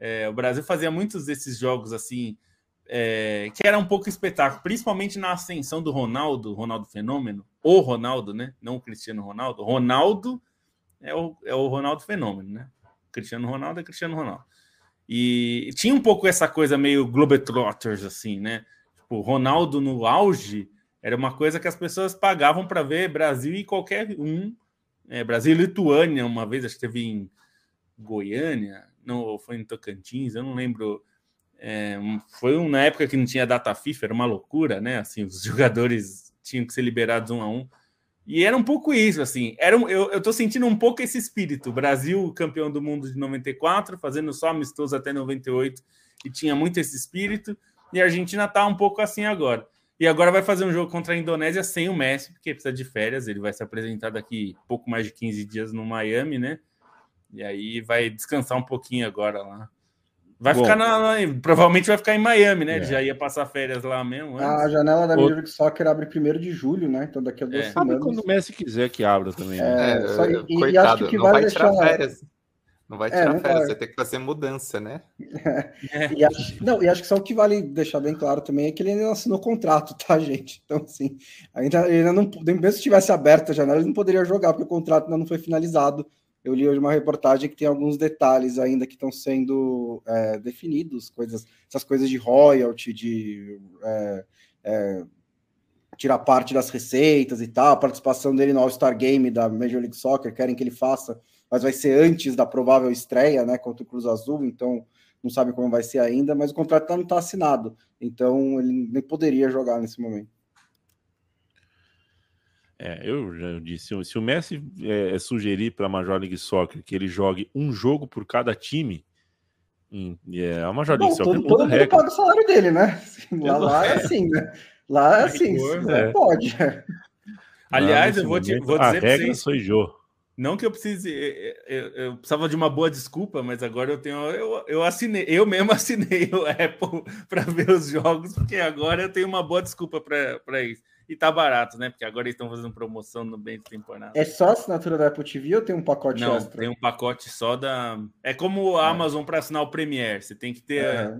É, o Brasil fazia muitos desses jogos assim, é, que era um pouco espetáculo, principalmente na ascensão do Ronaldo, Ronaldo Fenômeno, ou Ronaldo, né? Não o Cristiano Ronaldo. Ronaldo é o, é o Ronaldo Fenômeno, né? Cristiano Ronaldo é Cristiano Ronaldo. E tinha um pouco essa coisa meio Globetrotters, assim, né? Tipo, Ronaldo no auge era uma coisa que as pessoas pagavam para ver Brasil e qualquer um. É, Brasil e Lituânia, uma vez, acho que teve em Goiânia, não, foi em Tocantins, eu não lembro. É, foi na época que não tinha data FIFA, era uma loucura, né? Assim, os [laughs] jogadores tinham que ser liberados um a um. E era um pouco isso, assim. Era um, eu, eu tô sentindo um pouco esse espírito. Brasil, campeão do mundo de 94, fazendo só amistoso até 98, e tinha muito esse espírito. E a Argentina tá um pouco assim agora. E agora vai fazer um jogo contra a Indonésia sem o Messi, porque precisa de férias. Ele vai se apresentar daqui pouco mais de 15 dias no Miami, né? E aí vai descansar um pouquinho agora lá. Vai Bom, ficar na, na, Provavelmente vai ficar em Miami, né? É. Ele já ia passar férias lá mesmo. Antes. A janela da Major League Soccer abre 1 de julho, né? Então daqui a duas é. semanas. Abre quando o Messi quiser que abra também. Né? É, só, e, Coitado, e acho que não vai deixar... tirar férias. Não vai é, tirar é, férias, vai. vai ter que fazer mudança, né? É. [laughs] E acho, não, e acho que só o que vale deixar bem claro também é que ele ainda assinou contrato, tá, gente? Então, assim, ainda, ainda não, mesmo se tivesse aberto a janela, ele não poderia jogar, porque o contrato ainda não foi finalizado. Eu li hoje uma reportagem que tem alguns detalhes ainda que estão sendo é, definidos, coisas, essas coisas de royalty, de é, é, tirar parte das receitas e tal, a participação dele no All-Star Game da Major League Soccer, querem que ele faça mas vai ser antes da provável estreia, né, contra o Cruz Azul, então não sabe como vai ser ainda, mas o contrato não está assinado, então ele nem poderia jogar nesse momento. É, eu já disse, se o Messi é, sugerir para a Major League Soccer que ele jogue um jogo por cada time, é, a Major League Soccer todo, todo mundo paga o salário dele, né? Lá, lá é assim, né? Lá é assim, é. pode. [laughs] Aliás, eu vou, te, vou dizer a regra vocês... sou. Não que eu precise, eu, eu, precisava de uma boa desculpa, mas agora eu tenho, eu, eu assinei, eu mesmo [laughs] assinei o Apple para ver os jogos, porque agora eu tenho uma boa desculpa para isso. E tá barato, né? Porque agora eles estão fazendo promoção no bem de temporada. É só assinatura da Apple TV ou tem um pacote Não, extra? tem um pacote só da. É como a É. Amazon para assinar o Premiere. Você tem que ter. É.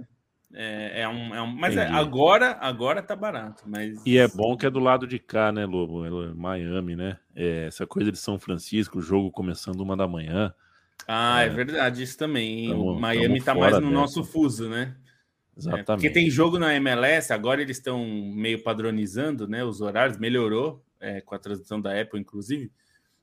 É, é um, é um- mas é- agora, agora tá barato. Mas E é bom que é do lado de cá, né, Lobo? É Miami, né? É, essa coisa de São Francisco, o jogo começando uma da manhã. Ah, é, É. verdade, isso também. Tamo- Miami tamo tá mais no dessa. nosso fuso, né? É, Exatamente. porque tem jogo na MLS, agora eles estão meio padronizando né, os horários, melhorou é, com a transmissão da Apple, inclusive.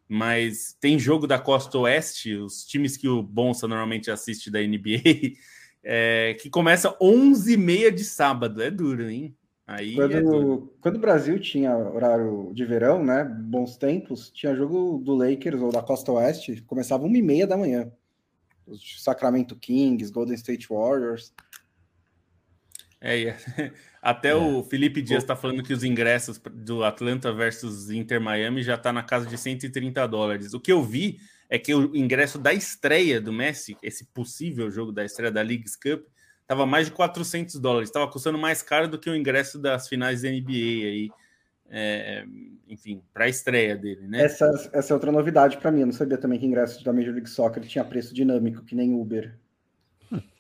Mas tem jogo da Costa Oeste, os times que o Bonsa normalmente assiste da NBA, [laughs] é, que começa 11h30 de sábado. É duro, hein? Aí é duro. Quando, quando o Brasil tinha horário de verão, né? Bons tempos, tinha jogo do Lakers ou da Costa Oeste, começava uma e meia da manhã. Os Sacramento Kings, Golden State Warriors. É, [laughs] até o Felipe Dias está falando que os ingressos do Atlanta versus Inter Miami já está na casa de 130 dólares. O que eu vi é que o ingresso da estreia do Messi, esse possível jogo da estreia da Leagues Cup, estava mais de 400 dólares. Estava custando mais caro do que o ingresso das finais da NBA aí. É, enfim, para a estreia dele, né? Essa, essa é outra novidade para mim. Eu não sabia também que ingresso da Major League Soccer tinha preço dinâmico, que nem Uber.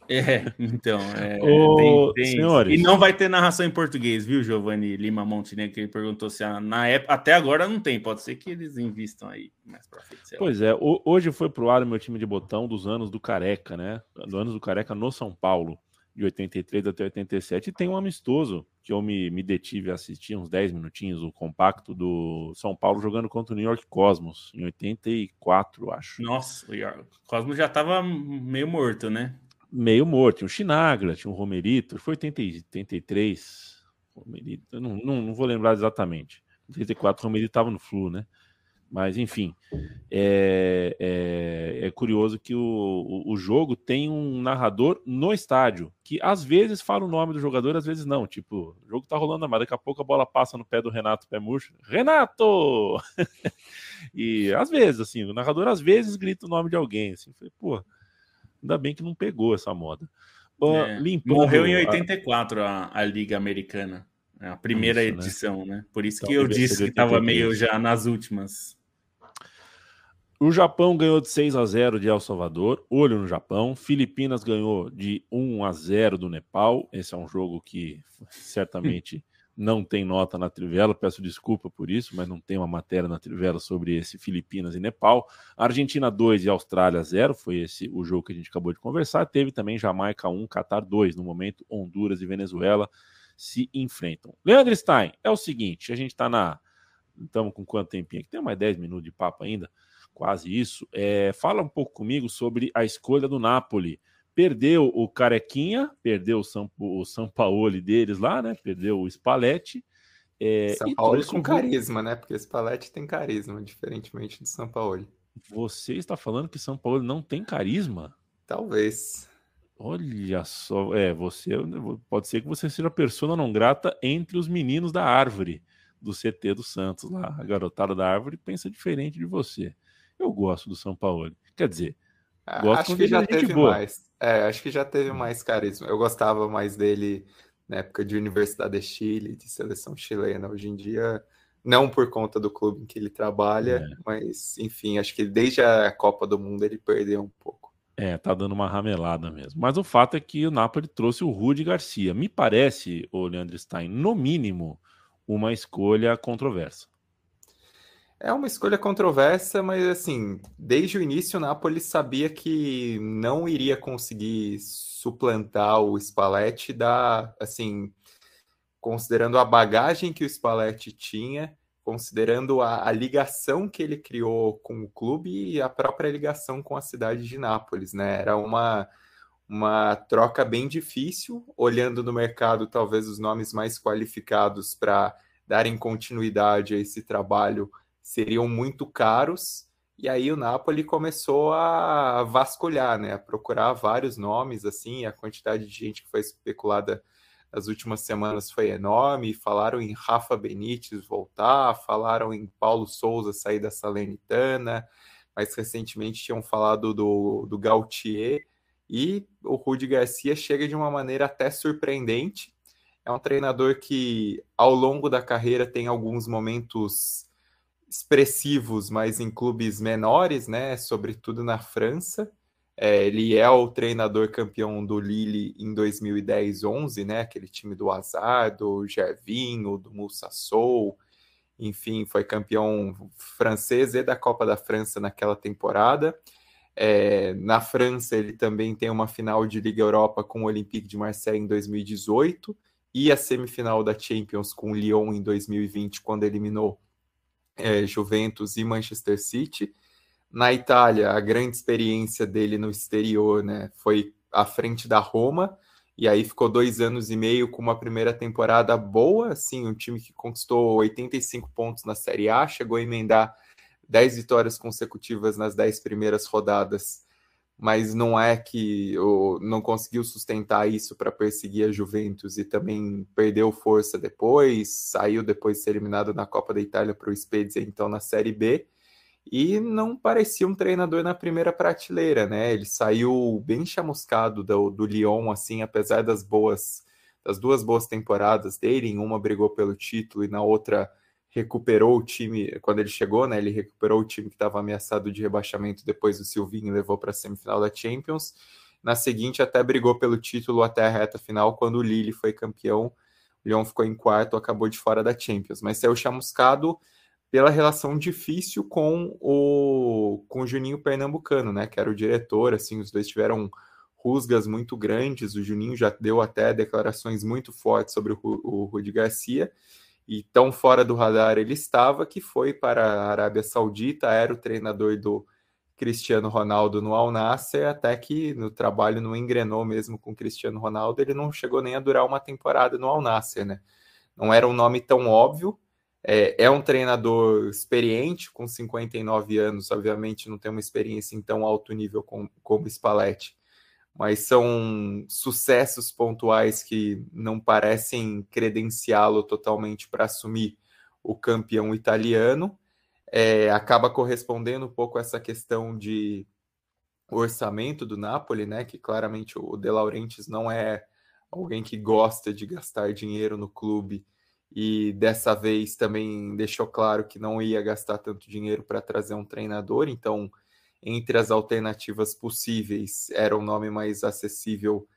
É, então. É, Ô, senhores. E não vai ter narração em português, viu, Giovanni Lima Montenegro? Que ele perguntou se a- na época. Até agora não tem, pode ser que eles invistam aí mais pra frente. lá. Pois é, ho- hoje foi pro ar o meu time de botão dos anos do Careca, né? Dos anos do Careca no São Paulo, de 83 até 87. E tem um amistoso que eu me, me detive a assistir, uns 10 minutinhos, o compacto do São Paulo jogando contra o New York Cosmos, em 84, acho. Nossa, o Ior- o Cosmo já tava meio morto, né? Meio morto. Tinha o Chinagra, tinha o Romerito, foi 80, e 83. Romerito, eu não, não, não vou lembrar exatamente. Em 84, o Romerito estava no Flu, né? Mas, enfim, é, é, é curioso que o, o, o jogo tem um narrador no estádio, que às vezes fala o nome do jogador, às vezes não. Tipo, o jogo tá rolando, mas daqui a pouco a bola passa no pé do Renato Pé Murcho. Renato! [laughs] e às vezes, assim, o narrador às vezes grita o nome de alguém. Assim, falei, pô, ainda bem que não pegou essa moda. É, limpando Morreu em a- 84 a, a Liga Americana. A primeira Isso, né? edição, né? Por isso Então, que eu disse que tava 83. meio já nas últimas. O Japão ganhou de 6 a 0 de El Salvador, olho no Japão. Filipinas ganhou de 1 a 0 do Nepal. Esse é um jogo que certamente não tem nota na Trivela. Peço desculpa por isso, mas não tem uma matéria na Trivela sobre esse Filipinas e Nepal. Argentina 2 e Austrália 0, foi esse o jogo que a gente acabou de conversar. Teve também Jamaica 1, Catar 2. No momento, Honduras e Venezuela se enfrentam. Leandro Stein, é o seguinte, a gente está na estamos com quanto tempinho aqui? Tem mais 10 minutos de papo ainda quase isso. É, fala um pouco comigo sobre a escolha do Napoli. Perdeu o Carequinha, perdeu o São, o Paulo deles lá, né? Perdeu o Spalletti. É, São e Paulo com carisma, né? Porque Spalletti tem carisma, diferentemente do São Paulo. Você está falando que São Paulo não tem carisma? Talvez. Olha só, é, você pode ser que você seja a persona não grata entre os meninos da árvore do CT do Santos lá. A garotada da árvore pensa diferente de você. Eu gosto do São Paulo. Quer dizer, Gosto acho que é já teve boa. mais. É, acho que já teve mais carisma. Eu gostava mais dele na época de Universidade de Chile, de seleção chilena. Hoje em dia, não por conta do clube em que ele trabalha, É. mas enfim, acho que desde a Copa do Mundo ele perdeu um pouco. É, tá dando uma ramelada mesmo. Mas o fato é que o Napoli trouxe o Rudi Garcia. Me parece, o Leandro Stein, no mínimo, uma escolha controversa. É uma escolha controversa, mas assim, desde o início o Napoli sabia que não iria conseguir suplantar o Spalletti da, assim, considerando a bagagem que o Spalletti tinha, considerando a, a ligação que ele criou com o clube e a própria ligação com a cidade de Nápoles, né? Era uma uma troca bem difícil, olhando no mercado talvez os nomes mais qualificados para darem continuidade a esse trabalho seriam muito caros. E aí o Napoli começou a vasculhar, né, a procurar vários nomes assim, a quantidade de gente que foi especulada nas últimas semanas foi enorme, falaram em Rafa Benítez voltar, falaram em Paulo Souza sair da Salernitana, mais recentemente tinham falado do, do Gautier, e o Rudi Garcia chega de uma maneira até surpreendente, É um treinador que, ao longo da carreira, tem alguns momentos expressivos, mas em clubes menores, né? Sobretudo na França. É, ele é o treinador campeão do Lille em 2010-11, né? Aquele time do Azar, do Gervinho, do Moussa Sou. Enfim, foi campeão francês e da Copa da França naquela temporada. É, na França, ele também tem uma final de Liga Europa com o Olympique de Marseille em 2018 e a semifinal da Champions com o Lyon em 2020, quando eliminou é, Juventus e Manchester City. Na Itália, a grande experiência dele no exterior né, foi à frente da Roma, e aí ficou dois anos e meio com uma primeira temporada boa, assim, um time que conquistou 85 pontos na Série A, chegou a emendar 10 vitórias consecutivas nas 10 primeiras rodadas, mas não é que o, não conseguiu sustentar isso para perseguir a Juventus e também perdeu força depois, saiu depois de ser eliminado na Copa da Itália para o Spezia, então na Série B, e não parecia um treinador na primeira prateleira, né? Ele saiu bem chamuscado do, do Lyon, assim, apesar das boas, das duas boas temporadas dele, em uma brigou pelo título e na outra recuperou o time, quando ele chegou, né, ele recuperou o time que estava ameaçado de rebaixamento depois do Silvinho levou para a semifinal da Champions. Na seguinte, até brigou pelo título até a reta final, quando o Lille foi campeão. O Lyon ficou em quarto, acabou de fora da Champions. Mas saiu chamuscado pela relação difícil com o, com o Juninho Pernambucano, né, que era o diretor. Assim, os dois tiveram rusgas muito grandes. O Juninho já deu até declarações muito fortes sobre o, o Rudi Garcia e tão fora do radar ele estava que foi para a Arábia Saudita, era o treinador do Cristiano Ronaldo no Al Nasser, até que no trabalho não engrenou mesmo com o Cristiano Ronaldo, ele não chegou nem a durar uma temporada no Al Nasser, né? Não era um nome tão óbvio, é, é um treinador experiente, com 59 anos, obviamente não tem uma experiência em tão alto nível como, como Spalletti, mas são sucessos pontuais que não parecem credenciá-lo totalmente para assumir o campeão italiano. É, acaba correspondendo um pouco a essa questão de orçamento do Napoli, né? Que claramente o De Laurentiis não é alguém que gosta de gastar dinheiro no clube e dessa vez também deixou claro que não ia gastar tanto dinheiro para trazer um treinador, então entre as alternativas possíveis, era o nome mais acessível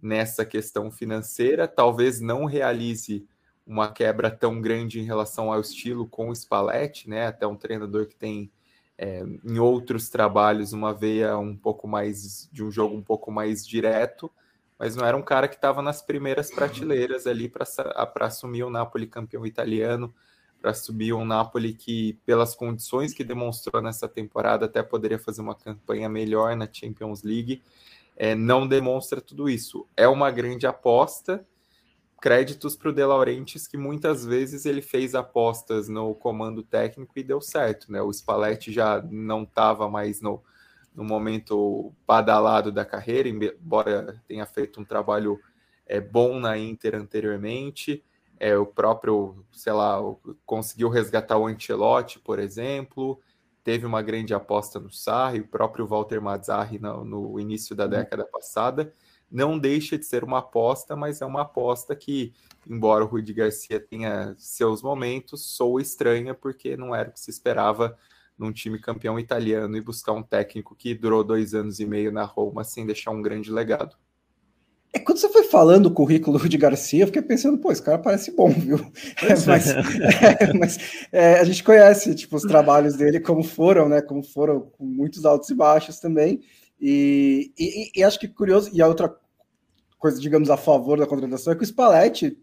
nessa questão financeira. Talvez não realize uma quebra tão grande em relação ao estilo com o Spalletti, né? Até um treinador que tem é, em outros trabalhos uma veia um pouco mais de um jogo um pouco mais direto, mas não era um cara que estava nas primeiras prateleiras ali para assumir o Napoli campeão italiano para subir um Napoli que, pelas condições que demonstrou nessa temporada, até poderia fazer uma campanha melhor na Champions League, é, não demonstra tudo isso. É uma grande aposta. Créditos para o De Laurentiis, que muitas vezes ele fez apostas no comando técnico e deu certo. Né? O Spalletti já não estava mais no, no momento badalado da carreira, embora tenha feito um trabalho é, bom na Inter anteriormente é, o próprio, sei lá, conseguiu resgatar o Ancelotti, por exemplo, teve uma grande aposta no Sarri, o próprio Walter Mazzarri no, no início da uhum. década passada, não deixa de ser uma aposta, mas é uma aposta que, embora o Rui Garcia tenha seus momentos, sou estranha porque não era o que se esperava num time campeão italiano e buscar um técnico que durou dois anos e meio na Roma sem deixar um grande legado. É, quando você foi falando o currículo de Garcia, eu fiquei pensando, pô, esse cara parece bom, viu? [laughs] É, mas, é, mas é, a gente conhece tipo, os trabalhos dele, como foram, né? Como foram, com muitos altos e baixos também. E, e, e, acho que curioso, e a outra coisa, digamos, a favor da contratação é que o Spalletti,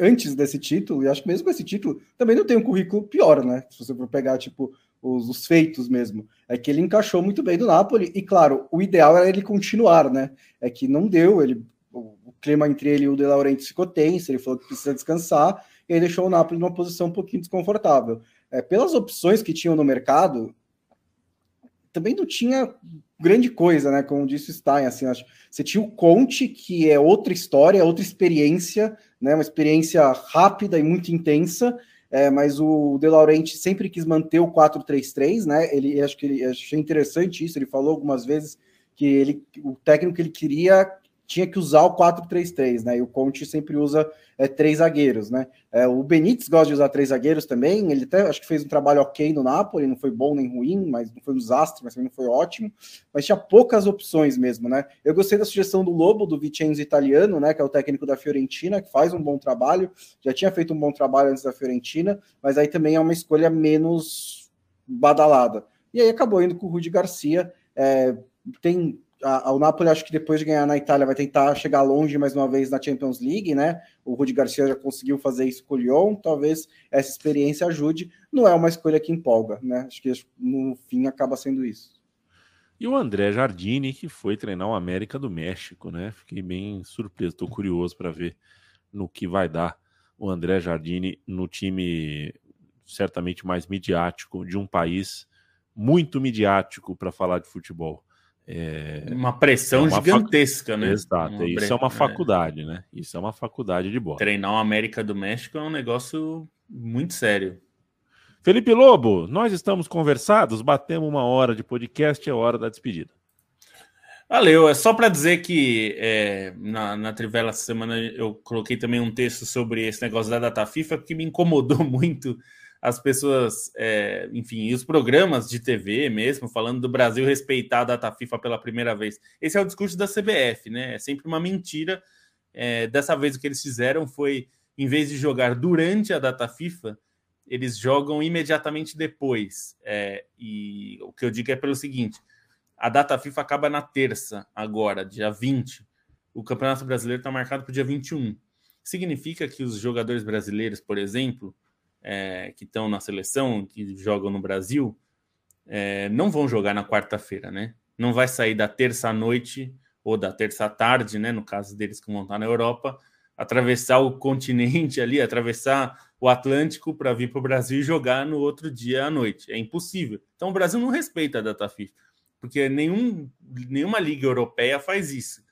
antes desse título, e acho que mesmo com esse título, também não tem um currículo pior, né? Se você for pegar, tipo, os, os, feitos mesmo. É que ele encaixou muito bem do Napoli, e claro, o ideal era ele continuar, né? É que não deu, ele, o, o clima entre ele e o De Laurentiis ficou tenso, ele falou que precisa descansar, e aí deixou o Napoli numa posição um pouquinho desconfortável. É, pelas opções que tinham no mercado, também não tinha grande coisa, né? Como disse o Stein, assim, acho. Você tinha o Conte, que é outra história, outra experiência, né? Uma experiência rápida e muito intensa, é, mas o De Laurenti sempre quis manter o 4-3-3, né? Ele acho que ele achei interessante isso. Ele falou algumas vezes que ele, o técnico que ele queria tinha que usar o 4-3-3, né? E o Conte sempre usa é, três zagueiros, né? É, o Benítez gosta de usar três zagueiros também. Ele até acho que fez um trabalho ok no Napoli, não foi bom nem ruim, mas não foi um desastre, mas também não foi ótimo. Mas tinha poucas opções mesmo, né? Eu gostei da sugestão do Lobo, do Vicenzo Italiano, né? Que é o técnico da Fiorentina, que faz um bom trabalho, já tinha feito um bom trabalho antes da Fiorentina, mas aí também é uma escolha menos badalada. E aí acabou indo com o Rudi Garcia. É, tem a, o Napoli, acho que depois de ganhar na Itália, vai tentar chegar longe mais uma vez na Champions League, né? O Rudi Garcia já conseguiu fazer isso com o Lyon, talvez essa experiência ajude. Não é uma escolha que empolga, né? Acho que no fim acaba sendo isso. E o André Jardine, que foi treinar o América do México, né? Fiquei bem surpreso, estou curioso para ver no que vai dar o André Jardine no time certamente mais midiático de um país muito midiático para falar de futebol. É... Uma pressão é uma gigantesca, fac... né? Exato, uma... isso é uma é. faculdade, é... né? Isso é uma faculdade de bola. Treinar o América do México é um negócio muito sério. Felipe Lobo, nós estamos conversados, batemos uma hora de podcast, é hora da despedida. Valeu, é só para dizer que é, na, na Trivela essa semana eu coloquei também um texto sobre esse negócio da data FIFA, que me incomodou [laughs] muito as pessoas, é, enfim, e os programas de TV mesmo, falando do Brasil respeitar a data FIFA pela primeira vez. Esse é o discurso da CBF, né? É sempre uma mentira. É, dessa vez o que eles fizeram foi, em vez de jogar durante a data FIFA, eles jogam imediatamente depois. É, e o que eu digo é pelo seguinte: a data FIFA acaba na terça, agora, dia 20. O Campeonato Brasileiro está marcado para o dia 21. Significa que os jogadores brasileiros, por exemplo, é, que estão na seleção, que jogam no Brasil, é, não vão jogar na quarta-feira, né? Não vai sair da terça noite ou da terça tarde, né? No caso deles que vão estar na Europa, atravessar o continente ali, atravessar o Atlântico para vir para o Brasil e jogar no outro dia à noite. É impossível. Então o Brasil não respeita a data FIFA, porque nenhum, nenhuma liga europeia faz isso.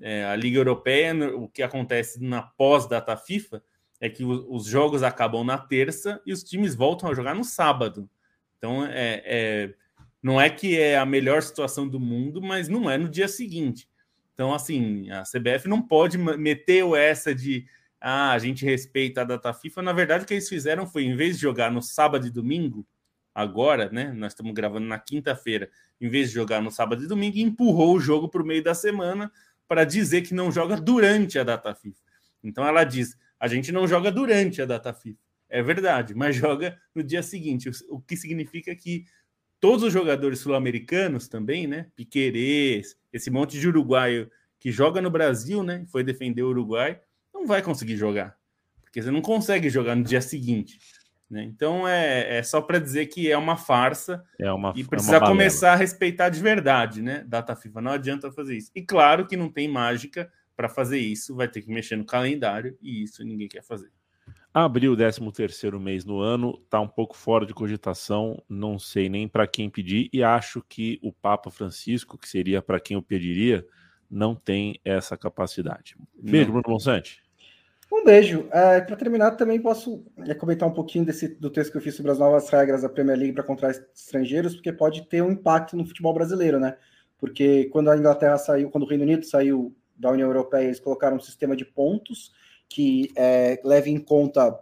É, a liga europeia, o que acontece na pós-data FIFA, é que os jogos acabam na terça e os times voltam a jogar no sábado. Então, é, é, não é que é a melhor situação do mundo, mas não é no dia seguinte. Então, assim, a CBF não pode meter essa de ah, a gente respeita a data FIFA. Na verdade, o que eles fizeram foi, em vez de jogar no sábado e domingo, agora, né? Nós estamos gravando na quinta-feira, em vez de jogar no sábado e domingo, empurrou o jogo para o meio da semana para dizer que não joga durante a data FIFA. Então ela diz: a gente não joga durante a data FIFA. É verdade, mas [laughs] joga no dia seguinte, o que significa que todos os jogadores sul-americanos também, né? Piquerez, esse monte de uruguaio que joga no Brasil, né? Foi defender o Uruguai, não vai conseguir jogar, porque você não consegue jogar no dia seguinte. Né? Então é, é só para dizer que é uma farsa é uma, e precisa é começar a respeitar de verdade, né? Data FIFA não adianta fazer isso. E claro que não tem mágica, para fazer isso, vai ter que mexer no calendário e isso ninguém quer fazer. Abril, 13 terceiro mês no ano, está um pouco fora de cogitação, não sei nem para quem pedir, e acho que o Papa Francisco, que seria para quem eu pediria, não tem essa capacidade. Beijo, Bruno Monsante. Um beijo. É, para terminar, também posso é, comentar um pouquinho desse, do texto que eu fiz sobre as novas regras da Premier League para contratar estrangeiros, porque pode ter um impacto no futebol brasileiro, né? Porque quando a Inglaterra saiu, quando o Reino Unido saiu da União Europeia, eles colocaram um sistema de pontos que é, leva em conta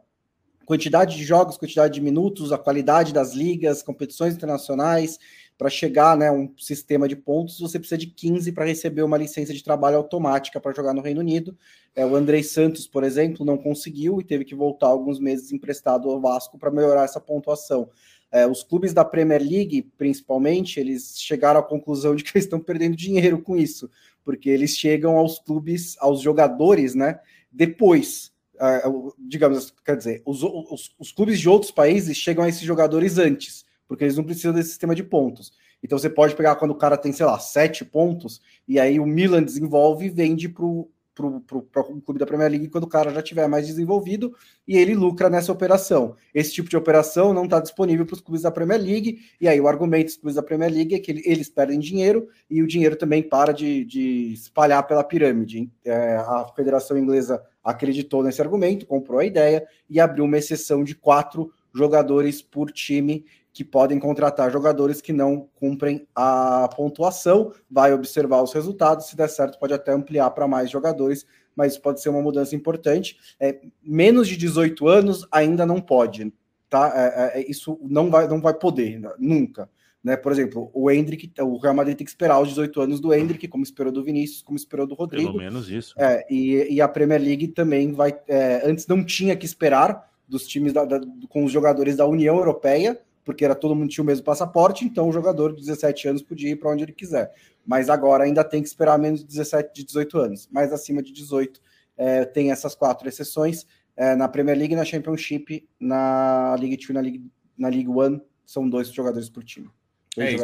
quantidade de jogos, quantidade de minutos, a qualidade das ligas, competições internacionais. Para chegar né, um sistema de pontos, você precisa de 15 para receber uma licença de trabalho automática para jogar no Reino Unido. É, o Andrei Santos, por exemplo, não conseguiu e teve que voltar alguns meses emprestado ao Vasco para melhorar essa pontuação. É, os clubes da Premier League, principalmente, eles chegaram à conclusão de que eles estão perdendo dinheiro com isso, porque eles chegam aos clubes, aos jogadores, né? Depois, uh, digamos, quer dizer, os, os, os, clubes de outros países chegam a esses jogadores antes, porque eles não precisam desse sistema de pontos. Então você pode pegar quando o cara tem, sei lá, sete pontos, e aí o Milan desenvolve e vende para o para o clube da Premier League quando o cara já tiver mais desenvolvido e ele lucra nessa operação. Esse tipo de operação não está disponível para os clubes da Premier League, e aí o argumento dos clubes da Premier League é que eles perdem dinheiro e o dinheiro também para de, de espalhar pela pirâmide. É, a Federação Inglesa acreditou nesse argumento, comprou a ideia e abriu uma exceção de quatro jogadores por time que podem contratar jogadores que não cumprem a pontuação, vai observar os resultados, se der certo, pode até ampliar para mais jogadores, mas pode ser uma mudança importante. É, menos de 18 anos ainda não pode, tá? É, é, é isso não vai, não vai poder, nunca. Né? Por exemplo, o Hendrick, o Real Madrid tem que esperar os 18 anos do Hendrick, como esperou do Vinícius, como esperou do Rodrigo. Pelo menos isso. É, e, e a Premier League também vai. É, antes não tinha que esperar dos times da, da, com os jogadores da União Europeia, porque era todo mundo tinha o mesmo passaporte, então o jogador de 17 anos podia ir para onde ele quiser. Mas agora ainda tem que esperar menos de 17, de 18 anos. Mas acima de 18 é, tem essas quatro exceções. É, na Premier League, na Championship, na League Two, na League, na League One, são dois jogadores por time. É,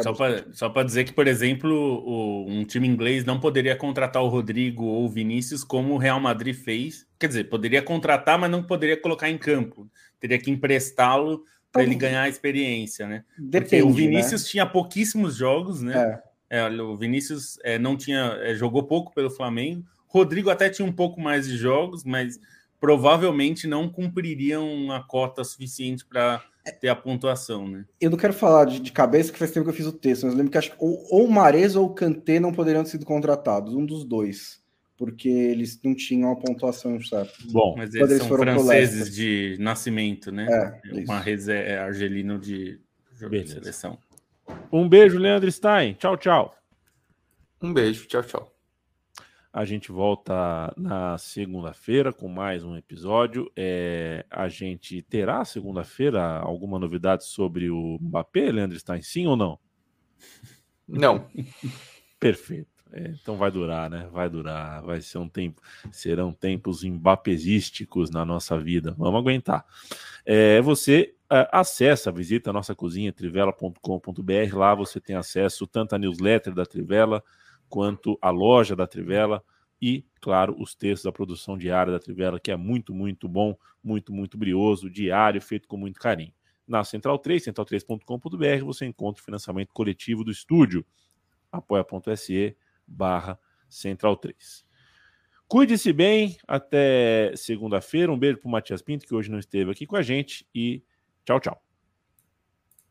só para dizer que, por exemplo, o, um time inglês não poderia contratar o Rodrigo ou o Vinícius como o Real Madrid fez. Quer dizer, poderia contratar, mas não poderia colocar em campo. Teria que emprestá-lo para ele ganhar experiência, né? Depende, Porque o né? Vinícius né? tinha pouquíssimos jogos, né? É. É, o Vinícius é, não tinha é, jogou pouco pelo Flamengo. Rodrigo até tinha um pouco mais de jogos, mas provavelmente não cumpririam a cota suficiente para ter a pontuação, né? Eu não quero falar de, de, cabeça, que faz tempo que eu fiz o texto, mas eu lembro que acho que ou, ou o Mares ou o Kanté não poderiam ter sido contratados, um dos dois porque eles não tinham a pontuação certa. Bom, mas eles, eles são franceses de nascimento, né? É, Uma é argelino de jogo de seleção. Um beijo, Leandro Stein. Tchau, tchau. Um beijo, tchau, tchau. A gente volta na segunda-feira com mais um episódio. É, a gente terá segunda-feira alguma novidade sobre o Mbappé, Leandro Stein, sim ou não? Não. [laughs] Perfeito. É, então vai durar, né? Vai durar, vai ser um tempo, serão tempos embapesísticos na nossa vida. Vamos aguentar. É, você é, acessa, visita a nossa cozinha, trivela.com.br. Lá você tem acesso tanto à newsletter da Trivela quanto à loja da Trivela e, claro, os textos da produção diária da Trivela, que é muito, muito bom, muito, muito brioso, diário, feito com muito carinho. Na Central 3, central3.com.br, você encontra o financiamento coletivo do estúdio, apoia.se barra Central 3. Cuide-se bem, até segunda-feira. Um beijo para o Matias Pinto, que hoje não esteve aqui com a gente, e tchau, tchau.